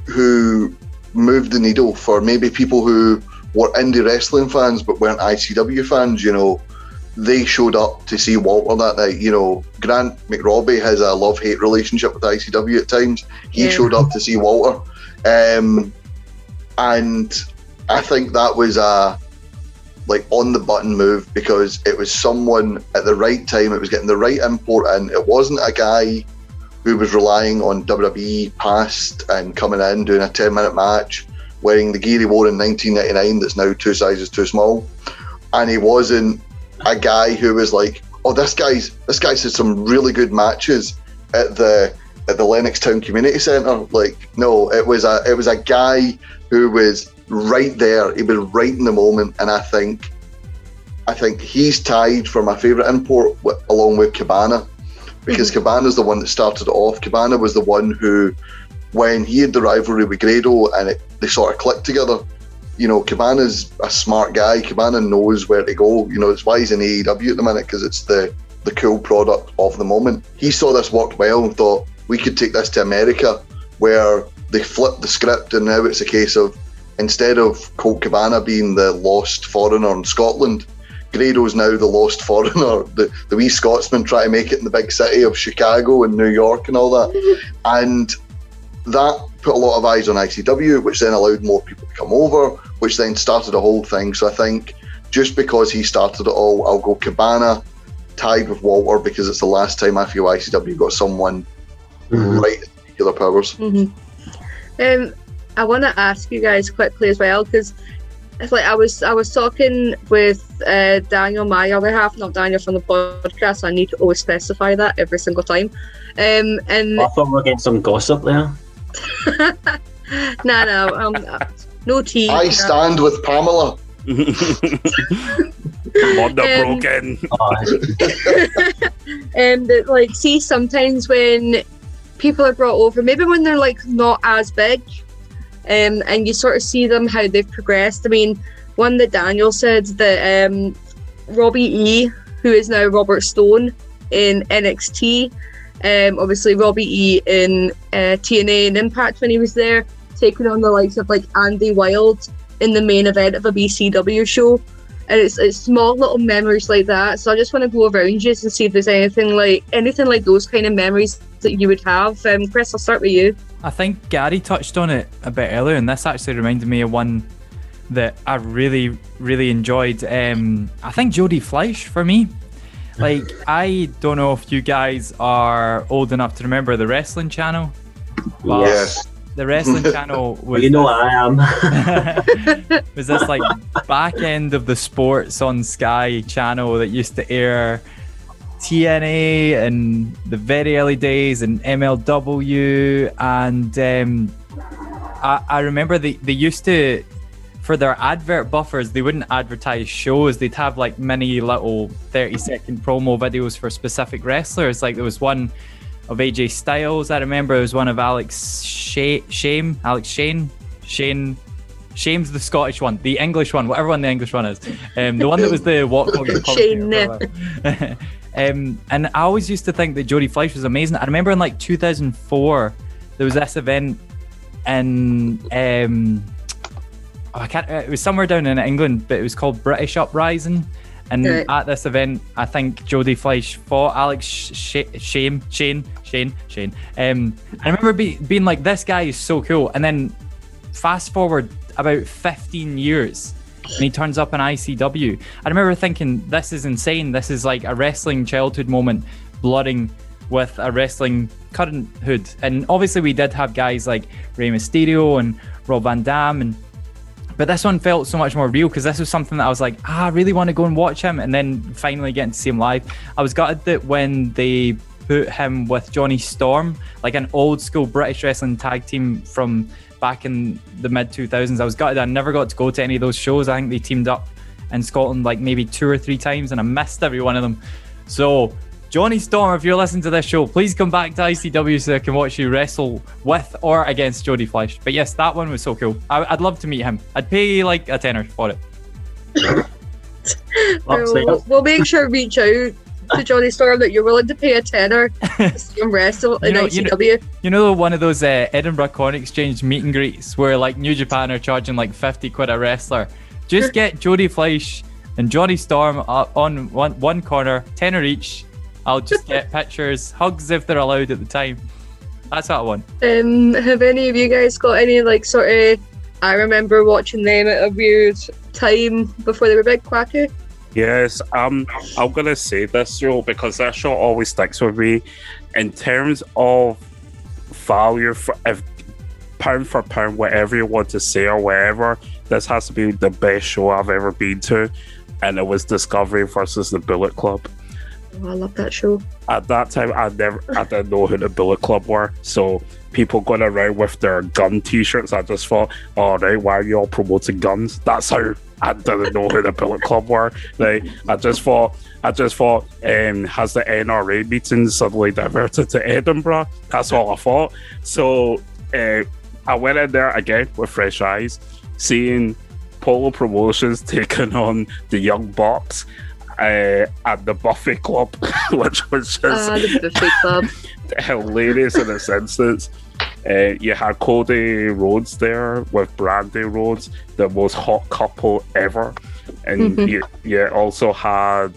who moved the needle for maybe people who were indie wrestling fans but weren't ICW fans, you know. They showed up to see Walter that night. You know, Grant McRobbie has a love hate relationship with ICW at times. He yeah. showed up to see Walter. Um, and I think that was a like on the button move because it was someone at the right time. It was getting the right import and It wasn't a guy who was relying on WWE past and coming in doing a 10 minute match wearing the gear he wore in 1999 that's now two sizes too small. And he wasn't a guy who was like, oh, this guy's this guy's had some really good matches at the at the Lennoxtown Community Centre. Like, no, it was a it was a guy who was right there. He'd been right in the moment, and I think, I think he's tied for my favourite import wi- along with Cabana, because mm-hmm. Cabana's the one that started it off. Cabana was the one who, when he had the rivalry with Grado, and it, they sort of clicked together. You know, Cabana's a smart guy. Cabana knows where to go. You know, it's why he's in AEW at the minute because it's the the cool product of the moment. He saw this worked well and thought we could take this to America, where they flipped the script and now it's a case of instead of Colt Cabana being the lost foreigner in Scotland, Grado's now the lost foreigner, [LAUGHS] the, the wee Scotsman trying to make it in the big city of Chicago and New York and all that. [LAUGHS] And that put a lot of eyes on ICW, which then allowed more people to come over, which then started a whole thing. So I think just because he started it all, I'll go Cabana tied with Walter because it's the last time I feel ICW got someone Mhm. right in regular powers. hmm Um, I want to ask you guys quickly as well because it's like I was I was talking with uh, Daniel, my other half, not Daniel from the podcast. So I need to always specify that every single time. Um, and I thought we were getting some gossip there. [LAUGHS] no, no, um, no tea. I no. stand with Pamela. [LAUGHS] Wonder Um, broken. and [LAUGHS] um, like see sometimes when people are brought over, maybe when they're like not as big, um, and you sort of see them how they've progressed. I mean, one that Daniel said that um, Robbie E, who is now Robert Stone in NXT, um, obviously Robbie E in uh, TNA and Impact when he was there, taking on the likes of like Andy Wild in the main event of a BCW show and it's, it's small little memories like that. So I just want to go around you and see if there's anything like anything like those kind of memories that you would have. Um, Chris, I'll start with you. I think Gary touched on it a bit earlier, and this actually reminded me of one that I really, really enjoyed. Um, I think Jody Fleisch for me. Like, [LAUGHS] I don't know if you guys are old enough to remember the wrestling channel. but Yes. The wrestling [LAUGHS] channel was you know I am. [LAUGHS] [LAUGHS] was this like back end of the sports on Sky channel that used to air TNA and the very early days and MLW and um, I, I remember they, they used to for their advert buffers they wouldn't advertise shows they'd have like mini little 30 second promo videos for specific wrestlers like there was one of AJ Styles I remember it was one of Alex Sha- Shame Alex Shane Shane Shame's the Scottish one, the English one, whatever one the English one is. Um, the one that was the [LAUGHS] walk Shane. [LAUGHS] um, and I always used to think that Jody Fleisch was amazing. I remember in like 2004, there was this event in um, oh, I can't. It was somewhere down in England, but it was called British Uprising. And Right. at this event, I think Jody Fleisch fought Alex Sh- Shame, Shane, Shane, Shane. Um, I remember be- being like, "This guy is so cool." And then fast forward about 15 years, and he turns up in ICW. I remember thinking, "This is insane. This is like a wrestling childhood moment, blooding with a wrestling current hood." And obviously, we did have guys like Rey Mysterio and Rob Van Dam and but this one felt so much more real because this was something that I was like, ah, I really want to go and watch him, and then finally getting to see him live. I was gutted that when they put him with Johnny Storm, like an old school British wrestling tag team from back in the mid 2000s, I was gutted. I never got to go to any of those shows. I think they teamed up in Scotland like maybe two or three times, and I missed every one of them. So. Johnny Storm, if you're listening to this show, please come back to ICW so I can watch you wrestle with or against Jody Fleisch. But yes, that one was so cool. I, I'd love to meet him. I'd pay like a tenner for it. [LAUGHS] We'll, we'll make sure to reach out to Johnny Storm that you're willing to pay a tenner [LAUGHS] to see him wrestle in You know- you know- ICW. You know one of those uh, Edinburgh Corn Exchange meet and greets where like New Japan are charging like 50 quid a wrestler? Just get Jody Fleisch and Johnny Storm up on one, one corner, tenner each. I'll just get [LAUGHS] pictures, hugs if they're allowed at the time. That's what I want. Um, have any of you guys got any like sort of? I remember watching them at a weird time before they were big Kwaku. Yes, um, I'm gonna say this show because that show always sticks with me. In terms of value, for if pound for pound, whatever you want to say or whatever, this has to be the best show I've ever been to, and it was Discovery versus the Bullet Club. Oh, I love that show. At that time, I never, I didn't know who the Bullet Club were. So people going around with their gun T-shirts, I just thought, all right, why are you all promoting guns? That's how I didn't know who the Bullet Club were. Like, I just thought, I just thought, um, has the NRA meeting suddenly diverted to Edinburgh? That's all I thought. So uh, I went in there again with fresh eyes, seeing Polo Promotions [LAUGHS] taking on the Young Bucks uh, at the Buffet Club, [LAUGHS] which was just Ah, the Buffet Club. [LAUGHS] hilarious in this instance. Uh, you had Cody Rhodes there with Brandi Rhodes, the most hot couple ever, and Mhm. you, you also had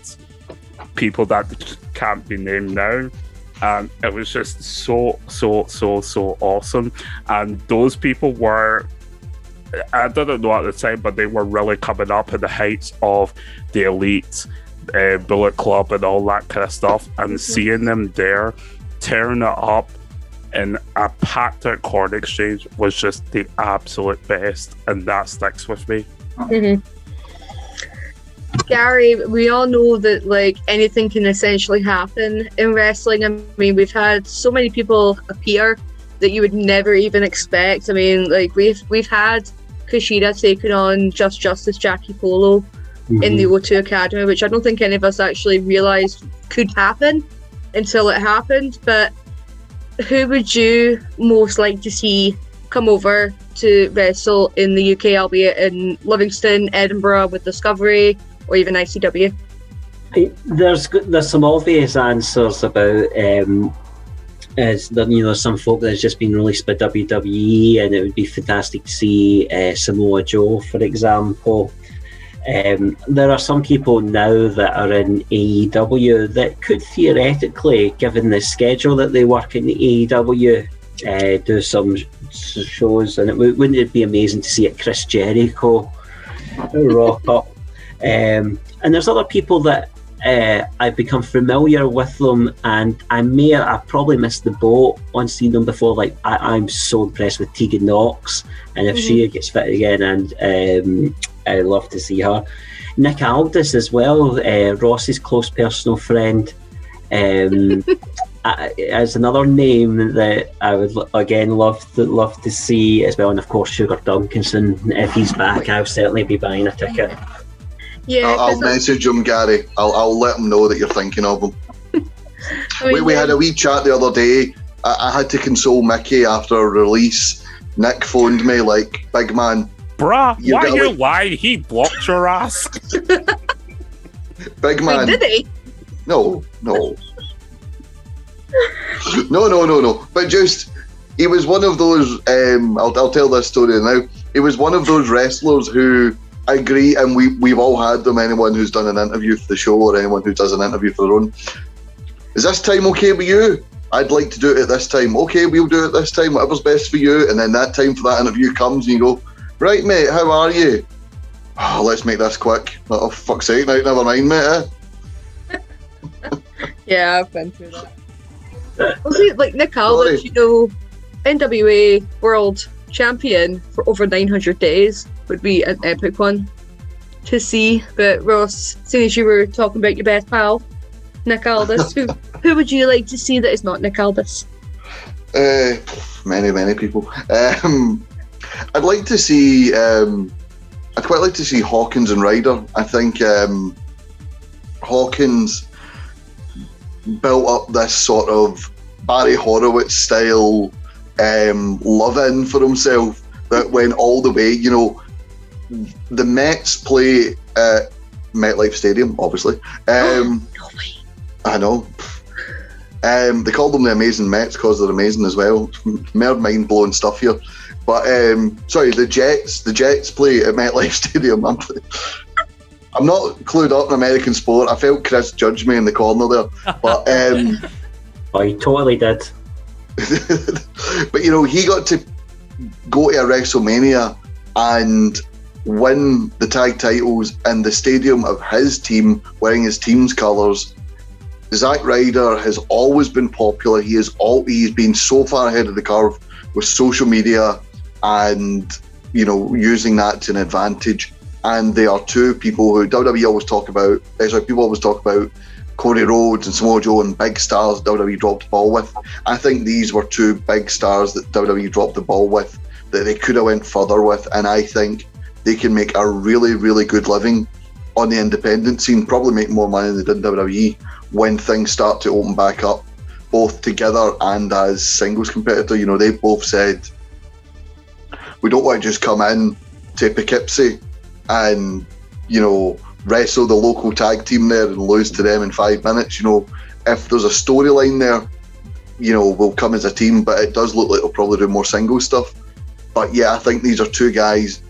people that can't be named now. And it was just so, so, so, so awesome. And those people were, I didn't know at the time, but they were really coming up in the heights of the elite uh, Bullet Club and all that kind of stuff. And seeing them there, tearing it up in a packed out corn exchange was just the absolute best. And that sticks with me. Mhm. Gary, we all know that like anything can essentially happen in wrestling. I mean, we've had so many people appear that you would never even expect. I mean, like we've we've had Kushida taking on Just Justice Jackie Polo in the O2 Academy, which I don't think any of us actually realised could happen until it happened. But who would you most like to see come over to wrestle in the UK, albeit in Livingston, Edinburgh with Discovery, or even ICW? There's there's some obvious answers about um, as the, you know some folk that's just been released by WWE, and it would be fantastic to see uh, Samoa Joe, for example. Um, there are some people now that are in AEW that could theoretically, given the schedule that they work in AEW, uh, do some sh- shows, and it w- wouldn't it be amazing to see a Chris Jericho [LAUGHS] rock up? Um, and there's other people that uh, I've become familiar with them, and I may I probably missed the boat on seeing them before. Like I, I'm so impressed with Tegan Nox, and if she gets fit again, and um, I love to see her. Nick Aldis as well, uh, Ross's close personal friend. Um, [LAUGHS] as another name that I would again love to love to see as well, and of course Sugar Dunkerton. If he's back, I'll certainly be buying a ticket. Yeah, I'll, I'll 'cause I- message him, Gary. I'll, I'll let him know that you're thinking of him. [LAUGHS] I mean, we, we had a wee chat the other day. I, I had to console Mickey after a release. Nick phoned me like, "Big man, Bruh, You why you it. lying? He blocked your ass. [LAUGHS] big wait, man." did he? No, no, no, no, no, no. But just he was one of those. Um, I'll, I'll tell this story now. He was one of those wrestlers who I agree, and we we've all had them. Anyone who's done an interview for the show or anyone who does an interview for their own. Is this time okay with you? I'd like to do it at this time. Okay, we'll do it this time. Whatever's best for you. And then that time for that interview comes, and you go, right, mate. How are you? Oh, let's make this quick. Oh, fuck's sake! Now, never mind, mate. eh? [LAUGHS] Yeah, I've been through that. Well, see, like Nick Aldis, Sorry. you know, NWA World Champion for over 900 days would be an epic one to see. But Ross, seeing as you were talking about your best pal, Nick Aldis, who [LAUGHS] who would you like to see that is not Nick Aldis? Uh, many, many people. Um, I'd like to see. Um, I'd quite like to see Hawkins and Ryder. I think um, Hawkins built up this sort of Barry Horowitz style um, love in for himself that went all the way. You know, the Mets play at MetLife Stadium, obviously. Um, [GASPS] No. I know. Um, they call them the Amazing Mets because they're amazing as well. Mere mind blowing stuff here. But um, sorry, the Jets. The Jets play at MetLife [LAUGHS] Stadium. I'm, I'm not clued up in American sport. I felt Chris judge me in the corner there, but um, [LAUGHS] Oh, he totally did. [LAUGHS] but you know he got to go to a WrestleMania and win the tag titles in the stadium of his team, wearing his team's colours. Zack Ryder has always been popular. He is all he's been so far ahead of the curve with social media and you know using that to an advantage. And they are two people who WWE always talk about. eh, Sorry, people always talk about Cody Rhodes and Samoa Joe and big stars WWE dropped the ball with. I think these were two big stars that WWE dropped the ball with that they could have went further with, and I think they can make a really, really good living on the independent scene, probably make more money than they did in WWE when things start to open back up, both together and as singles competitor. You know, they both said we don't want to just come in to Poughkeepsie and, you know, wrestle the local tag team there and lose to them in five minutes. You know, if there's a storyline there, you know, we'll come as a team, but it does look like they'll probably do more single stuff. But yeah, I think these are two guys.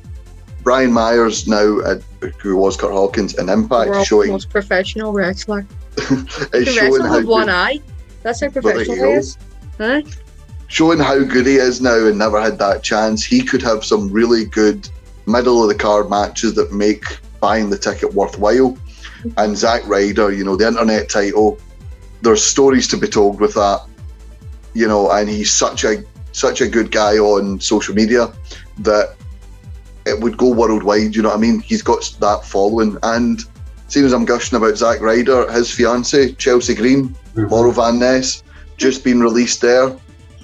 Brian Myers now, uh, who was Kurt Hawkins, in Impact, World's showing most professional wrestler. [LAUGHS] is He showing how with one good, eye. That's how professional he is. Huh? showing how good he is now and never had that chance. He could have some really good middle of the card matches that make buying the ticket worthwhile. And Zack Ryder, you know, the internet title, there's stories to be told with that. You know, and he's such a such a good guy on social media that it would go worldwide. You know what I mean? He's got that following. And seeing as I'm gushing about Zack Ryder, his fiance Chelsea Green, Laurel Van Ness, just been released there.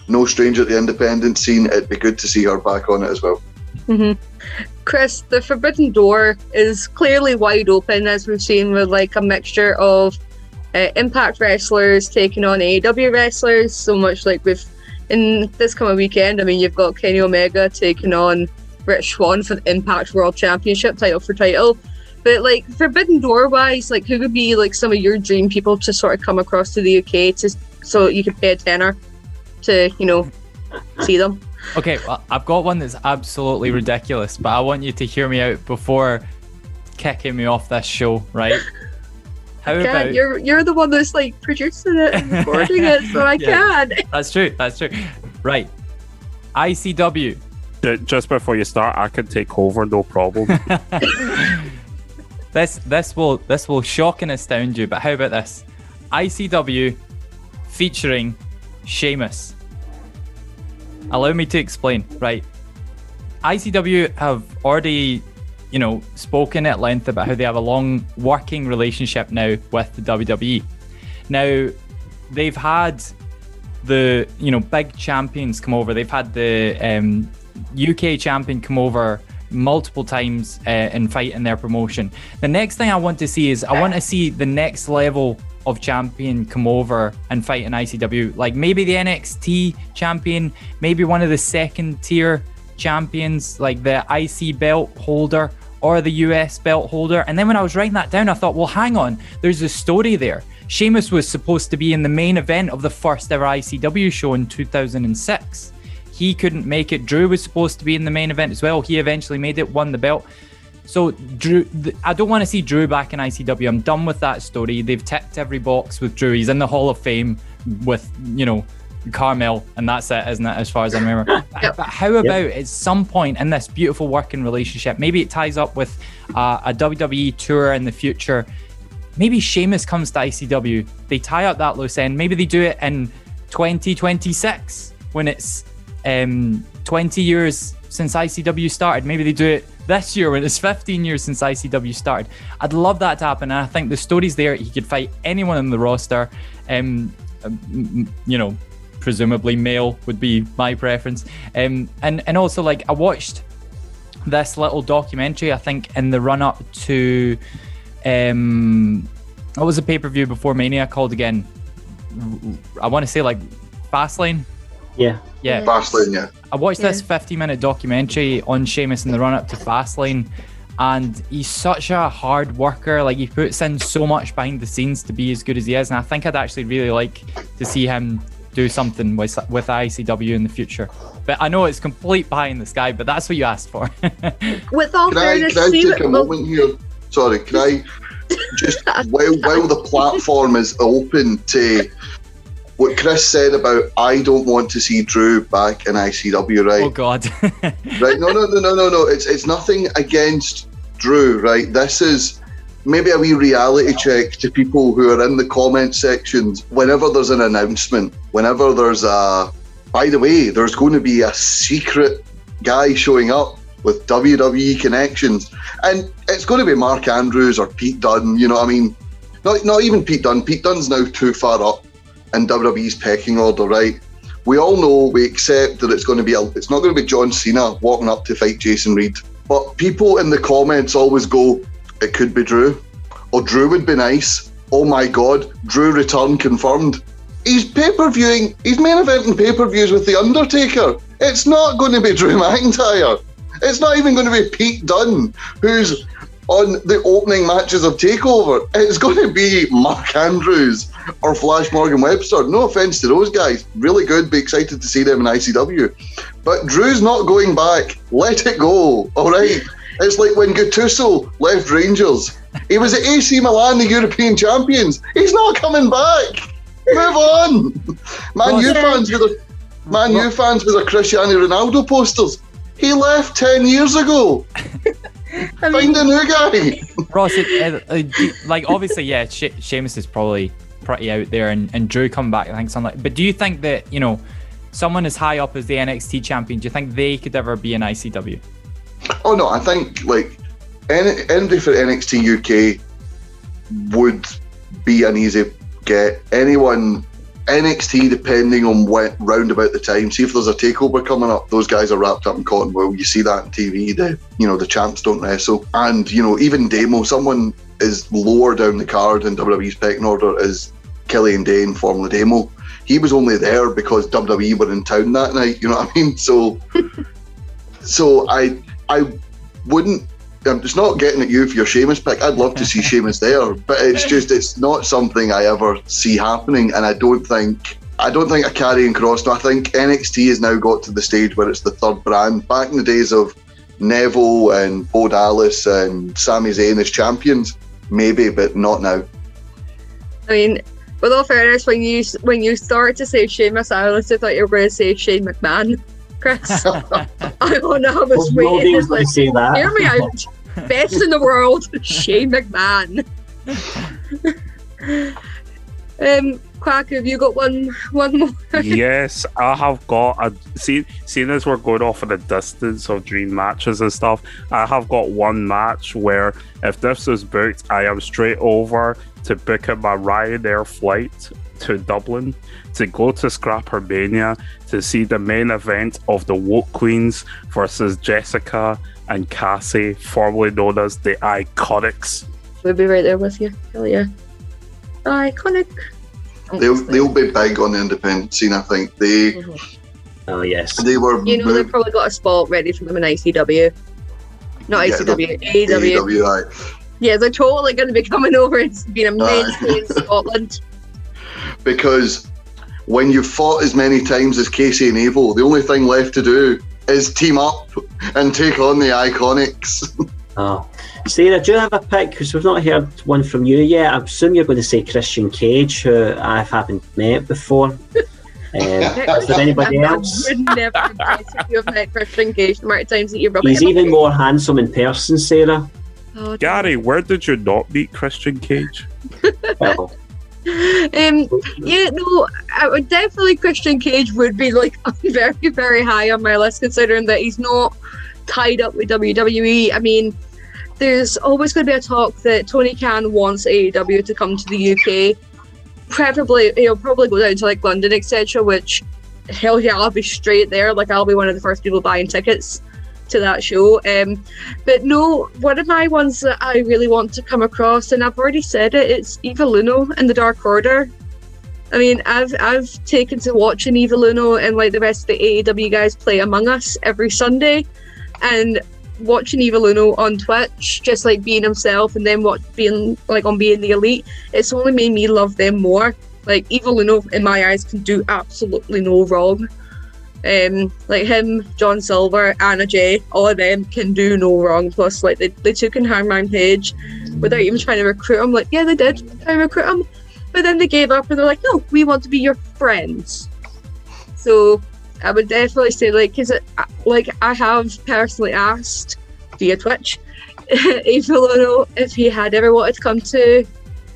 No stranger to the independent scene. It'd be good to see her back on it as well. hmm Chris, the forbidden door is clearly wide open, as we've seen with like a mixture of uh, Impact wrestlers taking on AEW wrestlers. So much like with in this coming weekend, I mean, you've got Kenny Omega taking on Rich Swann for the Impact World Championship title for title. But like Forbidden Door wise, like who would be like some of your dream people to sort of come across to the UK to so you could pay a tenner to you know see them? Okay, well, I've got one that's absolutely mm-hmm. ridiculous, but I want you to hear me out before kicking me off this show, right? How Can't. about You're you're the one that's like producing it and recording it, so I [LAUGHS] Yeah. can. that's true, that's true. Right. ICW. Ju- Just before you start, I can take over, no problem. [LAUGHS] This this will this will shock and astound you, but how about this? ICW featuring Sheamus. Allow me to explain, right? ICW have already, you know, spoken at length about how they have a long working relationship now with the WWE. Now, they've had the you know big champions come over. They've had the um, UK champion come over multiple times uh, and fight in their promotion. The next thing I want to see is I want to see the next level of champion come over and fight in ICW. Like maybe the NXT champion, maybe one of the second tier champions, like the IC belt holder or the US belt holder. And then when I was writing that down, I thought, well, hang on, there's a story there. Sheamus was supposed to be in the main event of the first ever ICW show in 2006. He couldn't make it. Drew was supposed to be in the main event as well. He eventually made it, won the belt. So Drew, th- I don't want to see Drew back in ICW. I'm done with that story. They've ticked every box with Drew. He's in the Hall of Fame with you know Carmel, and that's it, isn't it? As far as I remember. [LAUGHS] Yep. But how about at some point in this beautiful working relationship, maybe it ties up with uh, a WWE tour in the future. Maybe Sheamus comes to ICW. They tie up that loose end. Maybe they do it in 2026 when it's um, 20 years since ICW started. Maybe they do it this year when it's 15 years since ICW started. I'd love that to happen. And I think the story's there. He could fight anyone in the roster. Um, um, you know, presumably male would be my preference. Um, and and also like I watched this little documentary. I think in the run up to um, what was the pay per view before Mania called again? I want to say like Fastlane. Yeah. Yeah. Fastlane, yeah. I watched this Yeah. 50 minute documentary on Sheamus in the run up to Fastlane, and he's such a hard worker. Like, he puts in so much behind the scenes to be as good as he is. And I think I'd actually really like to see him do something with, with ICW in the future. But I know it's complete pie in the sky, but that's what you asked for. [LAUGHS] With all Can I, fairness, can I take a well, moment here? Sorry, can I [LAUGHS] just while while the platform is open to what Chris said about I don't want to see Drew back in ICW, right? oh, God. [LAUGHS] right? No, no, no, no, no, no. It's it's nothing against Drew, right? This is maybe a wee reality check to people who are in the comment sections. Whenever there's an announcement, whenever there's a, by the way, there's going to be a secret guy showing up with WWE connections, and it's going to be Mark Andrews or Pete Dunne. You know what I mean? not not even Pete Dunne. Pete Dunne's now too far up in WWE's pecking order, right? We all know, we accept that it's going to be a, it's not going to be John Cena walking up to fight Jason Reed. But people in the comments always go, it could be Drew, or Drew would be nice. Oh my God, Drew return confirmed. He's pay per viewing, he's main eventing pay per views with The Undertaker. It's not going to be Drew [LAUGHS] McIntyre. It's not even going to be Pete Dunne, who's on the opening matches of Takeover. It's going to be Mark Andrews or Flash Morgan Webster. No offense to those guys, really good. Be excited to see them in ICW. But Drew's not going back. Let it go. All right. It's like when Gattuso left Rangers. He was at AC Milan, the European champions. He's not coming back. Move on. Man, you fans with a Man, you fans with a Cristiano Ronaldo posters. He left ten years ago. [LAUGHS] I Find mean, a new guy. Ross, it, uh, uh, do- like obviously, yeah, she- Sheamus is probably pretty out there, and, and Drew come back. I think something. Like, but do you think that you know someone as high up as the NXT champion? Do you think they could ever be an ICW? Oh no, I think like any, anybody for NXT UK would be an easy get. Anyone NXT, depending on when round about the time. See if there's a takeover coming up. Those guys are wrapped up in cotton wool. You see that on TV. The you know the champs don't wrestle, and you know even Damo, someone is lower down the card in WWE's pecking order is Kelly Killian Dain, formerly Damo. He was only there because WWE were in town that night. You know what I mean? So, [LAUGHS] so I I wouldn't. Um, it's not getting at you for your Sheamus pick. I'd love to see [LAUGHS] Sheamus there, but it's just it's not something I ever see happening, and I don't think I don't think a carrying cross. No, I think NXT has now got to the stage where it's the third brand. Back in the days of Neville and Bo Dallas and Sami Zayn as champions, maybe, but not now. I mean, with all fairness, when you when you started to say Sheamus, I honestly thought you were going to say Shane McMahon, Chris. [LAUGHS] I don't know. I was Well, waiting. nobody It's like, to say that. hear me out. [LAUGHS] Best in the world, Shane McMahon. um, Quack, have you got one one more? [LAUGHS] yes, I have got a see. Seeing as we're going off of the distance of dream matches and stuff, I have got one match where if this is booked, I am straight over to book up my Ryanair flight to Dublin to go to Scrapper Mania to see the main event of the Woke Queens versus Jessica and Cassie, formerly known as the Iconics. We'll be right there with you. Hell yeah. Iconic. They'll they'll be big on the independent scene. I think they mm-hmm. Oh yes. they were You know, they've probably got a spot ready for them in ICW. Not Yeah, ICW, AEW. AEW, Yeah, they're totally going to be coming over and being a Aye. mainstay in [LAUGHS] Scotland. Because when you've fought as many times as Casey and Abel, the only thing left to do is team up and take on the Iconics. [LAUGHS] Oh. Sarah, do you have a pick? Because we've not heard one from you yet. I assume you're going to say Christian Cage, who I haven't met before. [LAUGHS] Um, is there anybody else? I else? would never guess if you have met Christian Cage the amount of times that you rub He's even more handsome in person, Sarah. Oh, Gary, where did you not meet Christian Cage? [LAUGHS] Well, [LAUGHS] Um, yeah, no, I would definitely Christian Cage would be like [LAUGHS] very, very high on my list, considering that he's not tied up with WWE. I mean, there's always going to be a talk that Tony Khan wants AEW to come to the UK. Preferably, he'll probably go down to like London, etc. Which, hell yeah, I'll be straight there. Like I'll be one of the first people buying tickets to that show. Um, but no, one of my ones that I really want to come across, and I've already said it, it's Evil Uno and the Dark Order. I mean, I've I've taken to watching Evil Uno and like the rest of the AEW guys play Among Us every Sunday, and watching Evil Uno on Twitch, just like being himself, and then what being like on being the elite, it's only made me love them more. Like Evil Uno, in my eyes, can do absolutely no wrong. Um, like him, John Silver, Anna Jay, all of them can do no wrong. Plus, like they, they took in Hangman Page without even trying to recruit him. Like, yeah, they did try to recruit him, but then they gave up and they're like, no, we want to be your friends. So I would definitely say, like, because like I have personally asked via Twitch, [LAUGHS] Evil Uno if he had ever wanted to come to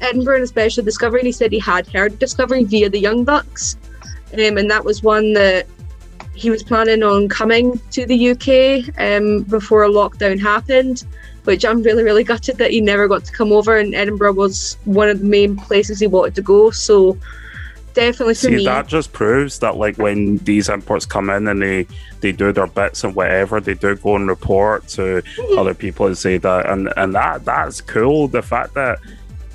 Edinburgh and especially Discovery, and he said he had heard Discovery via the Young Bucks, um, and that was one that he was planning on coming to the UK um, before a lockdown happened. which I'm really, really gutted that he never got to come over. And Edinburgh was one of the main places he wanted to go. So definitely for See, me. that just proves that like when these imports come in and they they do their bits and whatever, they do go and report to other people and say that, and and that that's cool. The fact that.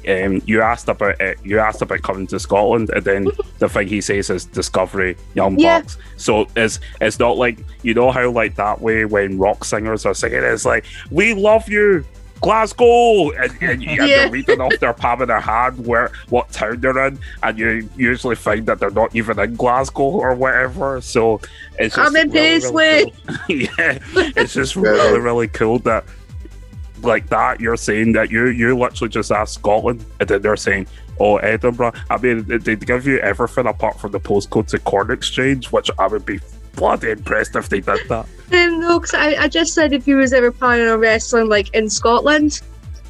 Um, you asked about it. You asked about coming to Scotland, and then [LAUGHS] the thing he says is Discovery, Young Yeah. Bucks. So it's it's not like you know how like that way when rock singers are singing, it's like we love you, Glasgow, and, and, you- and Yeah. they're reading off their palm of their hand where what town they're in, and you usually find that they're not even in Glasgow or whatever. So it's just I'm in really, really Paisley. cool. [LAUGHS] yeah, it's just [LAUGHS] really really cool that like that you're saying that you you literally just asked Scotland and then they're saying oh Edinburgh. I mean they give you everything apart from the postcode to Corn Exchange which I would be bloody impressed if they did that. Um, no, because I, I just said if he was ever planning on wrestling like in Scotland,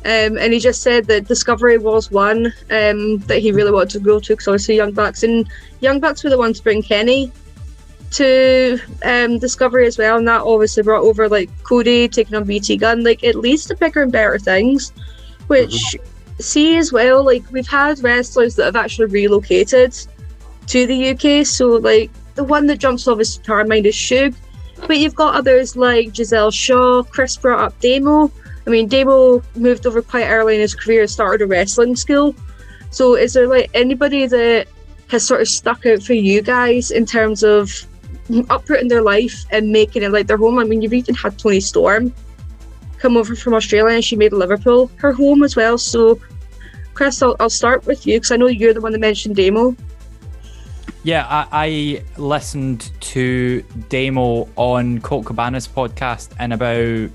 um, and he just said that Discovery was one um, that he really wanted to go to because obviously Young Bucks and Young Bucks were the ones to bring Kenny to um, Discovery as well, and that obviously brought over like Cody taking on BT Gunn, like it leads to bigger and better things, which see as well, like we've had wrestlers that have actually relocated to the UK, so like the one that jumps off to our mind is Shug. But you've got others like Giselle Shaw, Chris brought up Damo. I mean, Damo moved over quite early in his career and started a wrestling school. So, is there like anybody that has sort of stuck out for you guys in terms of uprooting their life and making it like their home? I mean, you've even had Toni Storm come over from Australia and she made Liverpool her home as well. So, Chris, I'll, I'll start with you because I know you're the one that mentioned Damo. Yeah, I, I listened to Damo on Colt Cabana's podcast in about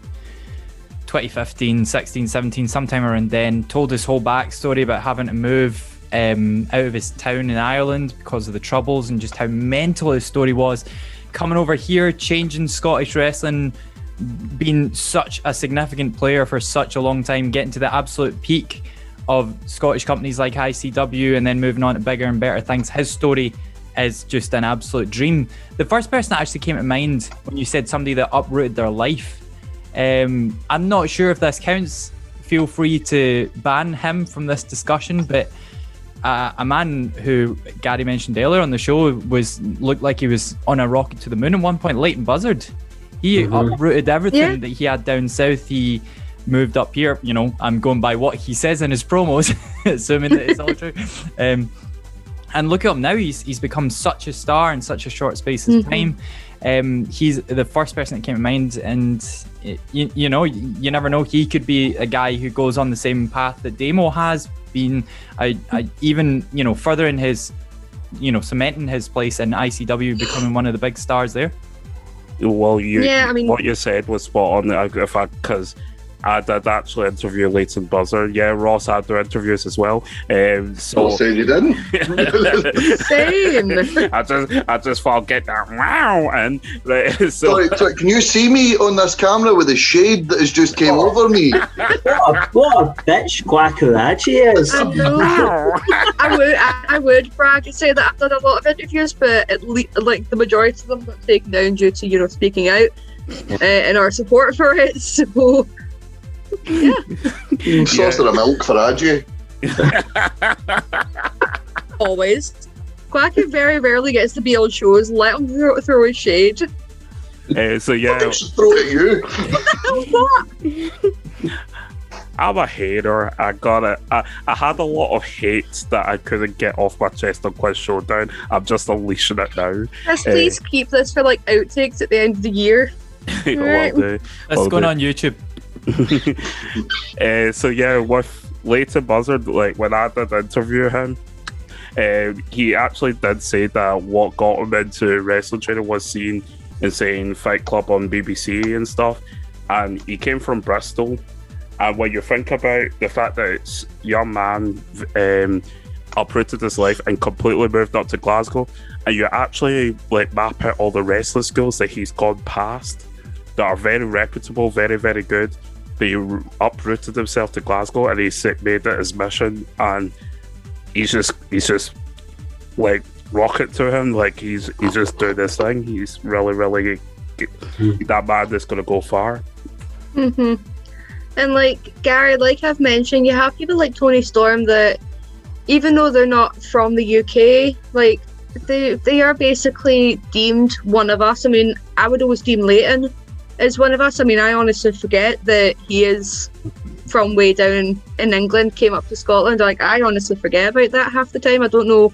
2015, 16, 17, sometime around then. Told his whole backstory about having to move um, out of his town in Ireland because of the troubles and just how mental his story was. Coming over here, changing Scottish wrestling, being such a significant player for such a long time, getting to the absolute peak of Scottish companies like ICW and then moving on to bigger and better things. His story is just an absolute dream. The first person that actually came to mind when you said somebody that uprooted their life, um, I'm not sure if this counts. Feel free to ban him from this discussion, but uh, a man who Gary mentioned earlier on the show was looked like he was on a rocket to the moon at one point. Leighton Buzzard, he uprooted everything Yeah. that he had down south. He moved up here. You know, I'm going by what he says in his promos, [LAUGHS] assuming that it's all true. [LAUGHS] Um, and look at him now; he's he's become such a star in such a short space of Mhm. time. Um, he's the first person that came to mind, and you, you know, you never know. He could be a guy who goes on the same path that Damo has been. I, I even you know further in his, you know, cementing his place in ICW, becoming one of the big stars there. well you Yeah, I mean- what you said was spot on if I because I did actually interview Leighton Buzzard yeah Ross had their interviews as well um, so Well, saying you didn't. [LAUGHS] Same. I just I just thought get that wow and like, [LAUGHS] so Sorry, sorry, can you see me on this camera with the shade that has just came over me? [LAUGHS] What a, what a bitch quacker that she is. I know. I would, I, I would brag and say that I've done a lot of interviews, but at least like the majority of them got taken down due to you know speaking out uh, and our support for it. So Yeah, saucer of milk for Adji. [LAUGHS] always, Quacky very rarely gets to be on shows. Let him throw, throw his shade. Uh, so yeah Just throw it at you. [LAUGHS] what? I'm a hater. I got it. I, I had a lot of hate that I couldn't get off my chest on Quiz Showdown. I'm just unleashing it now. Just Eh. please keep this for like outtakes at the end of the year. [LAUGHS] Will Right. do. That's Will going do. on YouTube. Uh, [LAUGHS] so yeah, with Leighton Buzzard, like when I did interview him, um, he actually did say that what got him into wrestling training was seeing saying Fight Club on BBC and stuff. And he came from Bristol. And when you think about the fact that it's young man um, uprooted his life and completely moved up to Glasgow, and you actually like map out all the wrestling skills that he's gone past that are very reputable, very very good. But he uprooted himself to Glasgow and he made it his mission, and he's just he's just like rocket to him, like he's he's just doing this thing. He's really really that man is gonna go far. hmm And like Gary, like I've mentioned, you have people like Toni Storm that, even though they're not from the UK, like they they are basically deemed one of us. I mean, I would always deem Leighton as one of us. I mean, I honestly forget that he is from way down in, England, came up to Scotland. Like I honestly forget about that half the time. I don't know.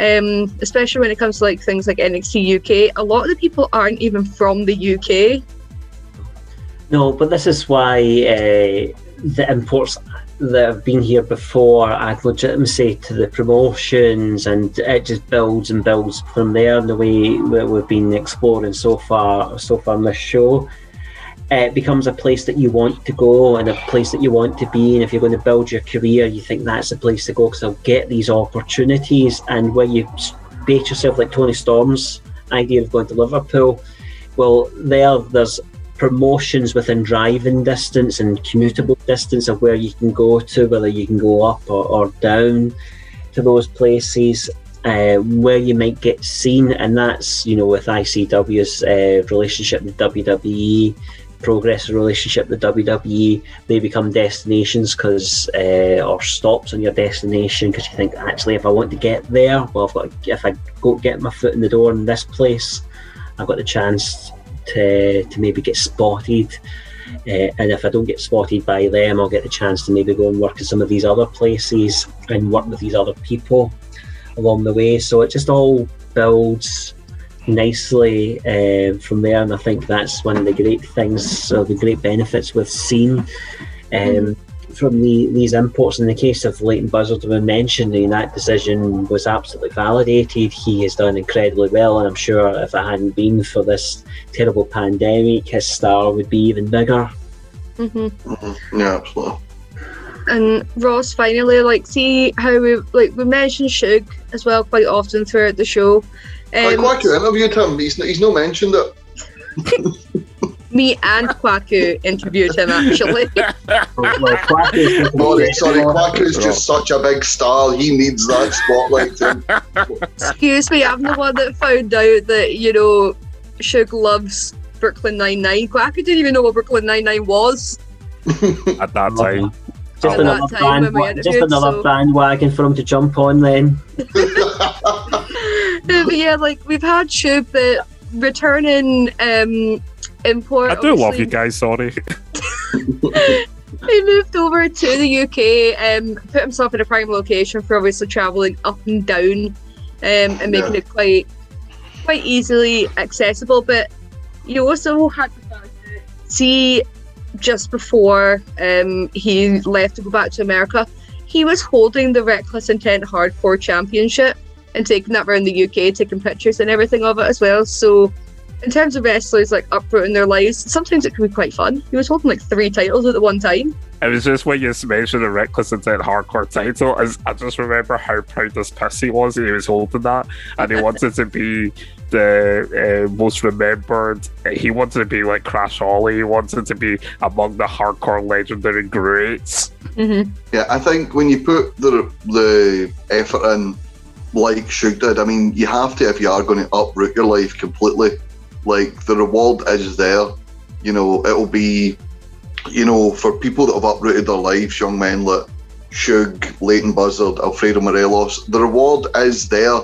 Um, especially when it comes to like things like NXT UK, a lot of the people aren't even from the UK. No, but this is why uh, the imports that have been here before add legitimacy to the promotions, and it just builds and builds from there. The way that we've been exploring so far, so far in this show, it becomes a place that you want to go and a place that you want to be. And if you're going to build your career, you think that's the place to go because I'll get these opportunities. And where you bait yourself like Toni Storm's idea of going to Liverpool, well, there there's promotions within driving distance and commutable distance of where you can go to, whether you can go up or, or down to those places. Uh, where you might get seen, and that's you know with ICW's uh, relationship with WWE, progress relationship with WWE, they become destinations because uh, or stops on your destination because you think actually if I want to get there, well, got if I go get my foot in the door in this place, I've got the chance to, to maybe get spotted. Uh, and if I don't get spotted by them, I'll get the chance to maybe go and work in some of these other places and work with these other people along the way. So it just all builds nicely uh, from there, and I think that's one of the great things, or the great benefits with Scene. Um, from the, these imports. In the case of Leighton Buzzard, we mentioned that decision was absolutely validated. He has done incredibly well, and I'm sure if it hadn't been for this terrible pandemic, his star would be even bigger. Mm-hmm. Mm-hmm. Yeah, absolutely. And Ross, finally, like, see how we like we mentioned Shug as well quite often throughout the show. Um, like Kwaku interviewed him. He's he's not mentioned it. [LAUGHS] me and Kwaku interviewed him actually. [LAUGHS] sorry, sorry, Kwaku's just such a big star. He needs that spotlight. [LAUGHS] Excuse me, I'm the one that found out that you know Shug loves Brooklyn Nine Nine. Kwaku didn't even know what Brooklyn Nine Nine was [LAUGHS] at that time. Just At another, that time when we just interviewed, another so- bandwagon for him to jump on then. but yeah, like we've had Shug that returning um import. I do love you guys, sorry. [LAUGHS] [LAUGHS] he moved over to the UK, um, put himself in a prime location for obviously travelling up and down, um, and making Yeah. it quite quite easily accessible. But you also had to fact that see just before um, he left to go back to America, he was holding the Reckless Intent Hardcore Championship and taking that around the UK, taking pictures and everything of it as well. So in terms of wrestlers like uprooting their lives, sometimes it can be quite fun. He was holding like three titles at the one time. It was just when you mentioned the Reckless Intent Hardcore title, as I just remember how proud this piss he was. He was holding that, and he [LAUGHS] wanted to be the uh, most remembered. He wanted to be like Crash Holly. He wanted to be among the hardcore legendary greats. Mm-hmm. Yeah, I think when you put the the effort in, like Shug did, I mean, you have to if you are going to uproot your life completely. Like the reward is there. You know, it'll be, you know, for people that have uprooted their lives, young men like Shug, Leighton Buzzard, Alfredo Morelos, the reward is there.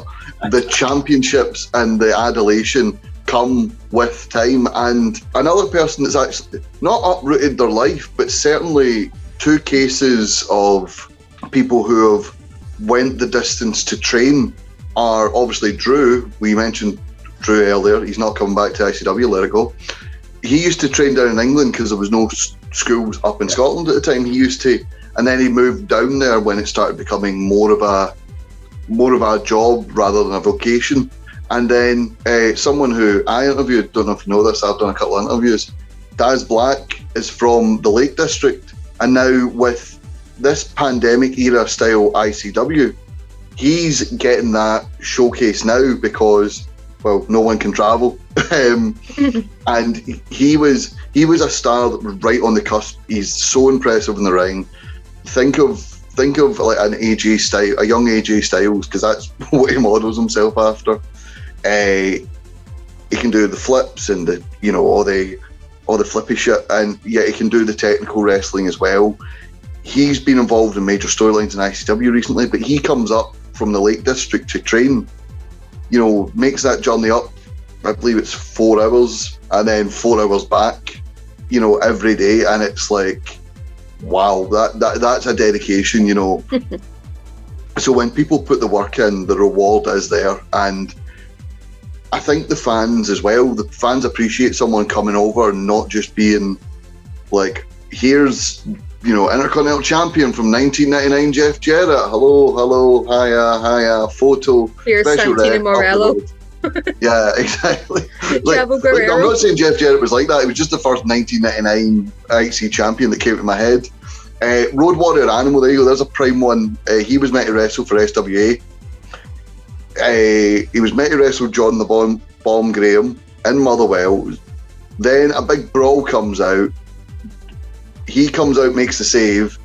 The [LAUGHS] championships and the adulation come with time. And another person that's actually not uprooted their life, but certainly two cases of people who have went the distance to train are obviously Drew. We mentioned Drew earlier. He's not coming back to ICW. Let it go. He used to train down in England because there was no s- schools up in Scotland at the time. He used to, and then he moved down there when it started becoming more of a more of a job rather than a vocation. And then uh, someone who I interviewed, don't know if you know this, I've done a couple of interviews. Daz Black is from the Lake District, and now with this pandemic era style ICW, he's getting that showcase now because well, no one can travel, [LAUGHS] um, [LAUGHS] and he- was he was a star that was right on the cusp. He's so impressive in the ring. Think of think of like an AJ style, a young AJ Styles, because that's [LAUGHS] what he models himself after. Uh, he can do the flips and the you know all the all the flippy shit, and yet he can do the technical wrestling as well. He's been involved in major storylines in ICW recently, but he comes up from the Lake District to train. You know, makes that journey up. I believe it's four hours, and then four hours back. You know, every day, and it's like, wow, that, that that's a dedication. You know. [LAUGHS] so when people put the work in, the reward is there, and I think the fans as well. The fans appreciate someone coming over and not just being like, here's you know Intercontinental Champion from 1999, Jeff Jarrett. Hello, hello, hiya, hiya, photo. Here's special Santino Marella. the road. yeah, [LAUGHS] exactly. [LAUGHS] Like, like, I'm not saying Jeff Jarrett was like that. It was just the first 1999 IC champion that came to my head. Uh, Road Warrior Animal, there you go. There's a prime one. Uh, he was meant to wrestle for SWA. Uh, he was meant to wrestle John the Bomb, Bomb Graham in Motherwell. Then a big brawl comes out. He comes out, makes the save.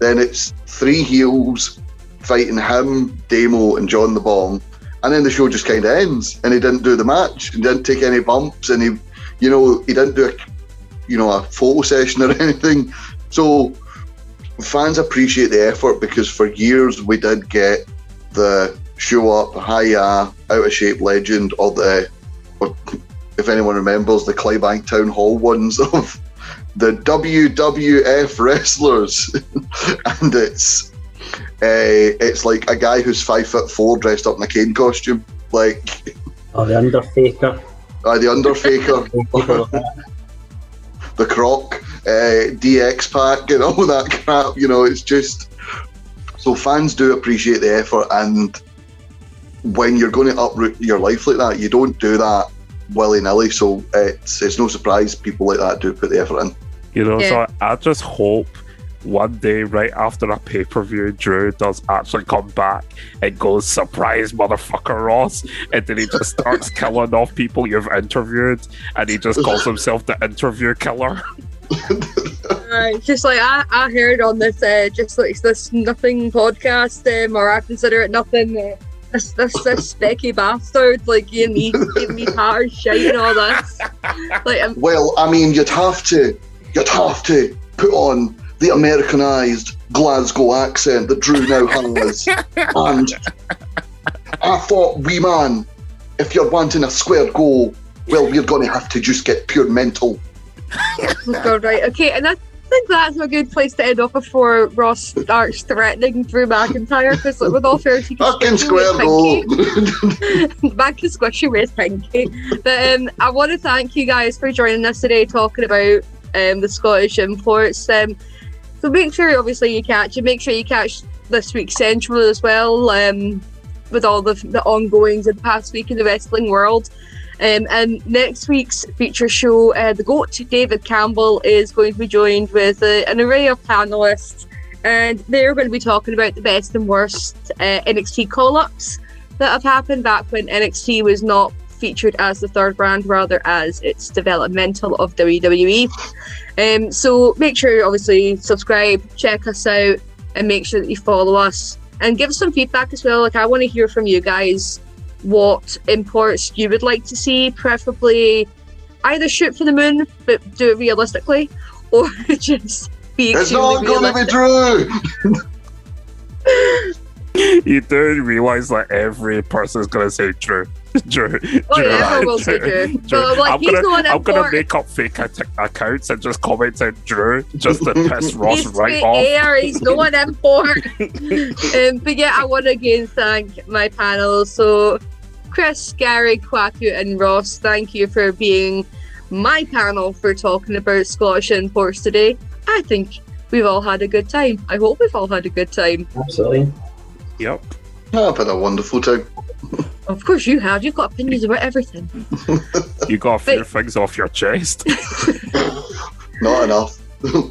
Then it's three heels fighting him, Damo, and John the Bomb. And then the show just kind of ends. And he didn't do the match. He didn't take any bumps. And he, you know, he didn't do a, you know, a photo session or [LAUGHS] anything. So fans appreciate the effort because for years we did get the show up, hiya, out of shape legend, or the, or if anyone remembers, the Clydebank Town Hall ones [LAUGHS] of the WWF wrestlers, [LAUGHS] and it's uh, it's like a guy who's five foot four dressed up in a cane costume, like Oh, the Undertaker. uh, [LAUGHS] the Undertaker, [LAUGHS] the Croc, uh, DX Pack, and all that crap. You know, it's just so fans do appreciate the effort, and when you're going to uproot your life like that, you don't do that willy nilly. So it's it's no surprise people like that do put the effort in. You know, Yeah. so I, I just hope one day, right after a pay per view, Drew does actually come back and goes, surprise, motherfucker Ross. And then he just starts [LAUGHS] killing off people you've interviewed and he just calls himself the interview killer. Right, just like I, I heard on this, uh, just like this nothing podcast, um, or I consider it nothing. Uh, this this this specky bastard, like giving me giving me [LAUGHS] patterns, shite and all this. Like um, Well, I mean, you'd have to you'd have to put on the Americanized Glasgow accent that Drew now has. [LAUGHS] and I thought, wee man, if you're wanting a square goal, well, we're going to have to just get pure mental. oh [LAUGHS] God, right, okay, and I think that's a good place to end off before Ross starts threatening Drew McIntyre because, like, with all fairness, he can Fucking squish square goal. [LAUGHS] back to squishy with Pinky. But um, I want to thank you guys for joining us today, talking about um, the Scottish imports. Um, so make sure, obviously, you catch it. Make sure you catch this week's Central as well, um, with all the the ongoings of the past week in the wrestling world. Um, and next week's feature show, uh, the GOAT, David Campbell, is going to be joined with uh, an array of panelists, and they're going to be talking about the best and worst uh, NXT call ups that have happened back when NXT was not featured as the third brand, rather as its developmental of WWE. Um, so make sure, you obviously, subscribe, check us out, and make sure that you follow us and give us some feedback as well. Like, I want to hear from you guys what imports you would like to see, preferably either shoot for the moon, but do it realistically, [LAUGHS] or just be it's not going to be true. [LAUGHS] You don't realize that every person's going to say Drew. [LAUGHS] Drew. Oh, Drew, yeah, everyone will say Drew. But, like, I'm he's gonna, going I'm gonna make up fake ac- accounts and just comment saying Drew just to piss [LAUGHS] Ross He's right straight off. air, he's going import. [LAUGHS] um, but yeah, I want to again thank my panel. So, Chris, Gary, Kwaku, and Ross, thank you for being my panel for talking about Scottish imports today. I think we've all had a good time. I hope we've all had a good time. Absolutely. Yep. I've had a wonderful time. Of course, you have. You've got opinions about everything. [LAUGHS] You got a few But- things off your chest. [LAUGHS] Not enough.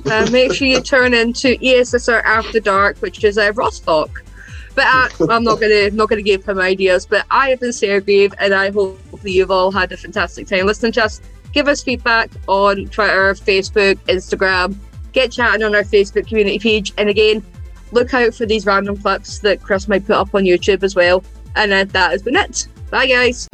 Uh, make sure you turn into ESSR After Dark, which is uh, Ross Talk. But uh, I'm not gonna not gonna give him ideas. But I have been Sergey, and I hope that you've all had a fantastic time listening to us. Give us feedback on Twitter, Facebook, Instagram. Get chatting on our Facebook community page, and again, look out for these random clips that Chris might put up on YouTube as well. And that has been it. Bye, guys.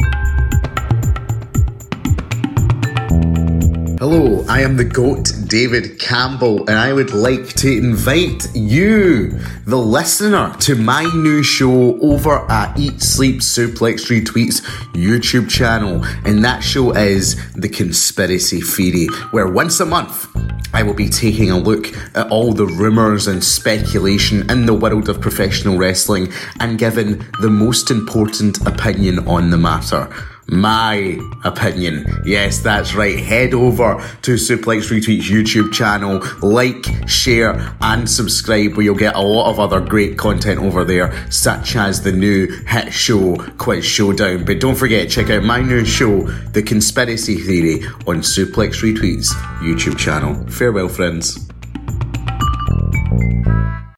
Hello, I am the GOAT, David Campbell, and I would like to invite you, the listener, to my new show over at Eat Sleep Suplex Retweets YouTube channel. And that show is The Conspiracy Theory, where once a month I will be taking a look at all the rumours and speculation in the world of professional wrestling and giving the most important opinion on the matter my opinion. Yes, that's right. Head over to Suplex Retweet's YouTube channel, like, share, and subscribe, where you'll get a lot of other great content over there, such as the new hit show Quiz Showdown. But don't forget, to check out my new show, The Conspiracy Theory, on Suplex Retweet's YouTube channel. Farewell, friends.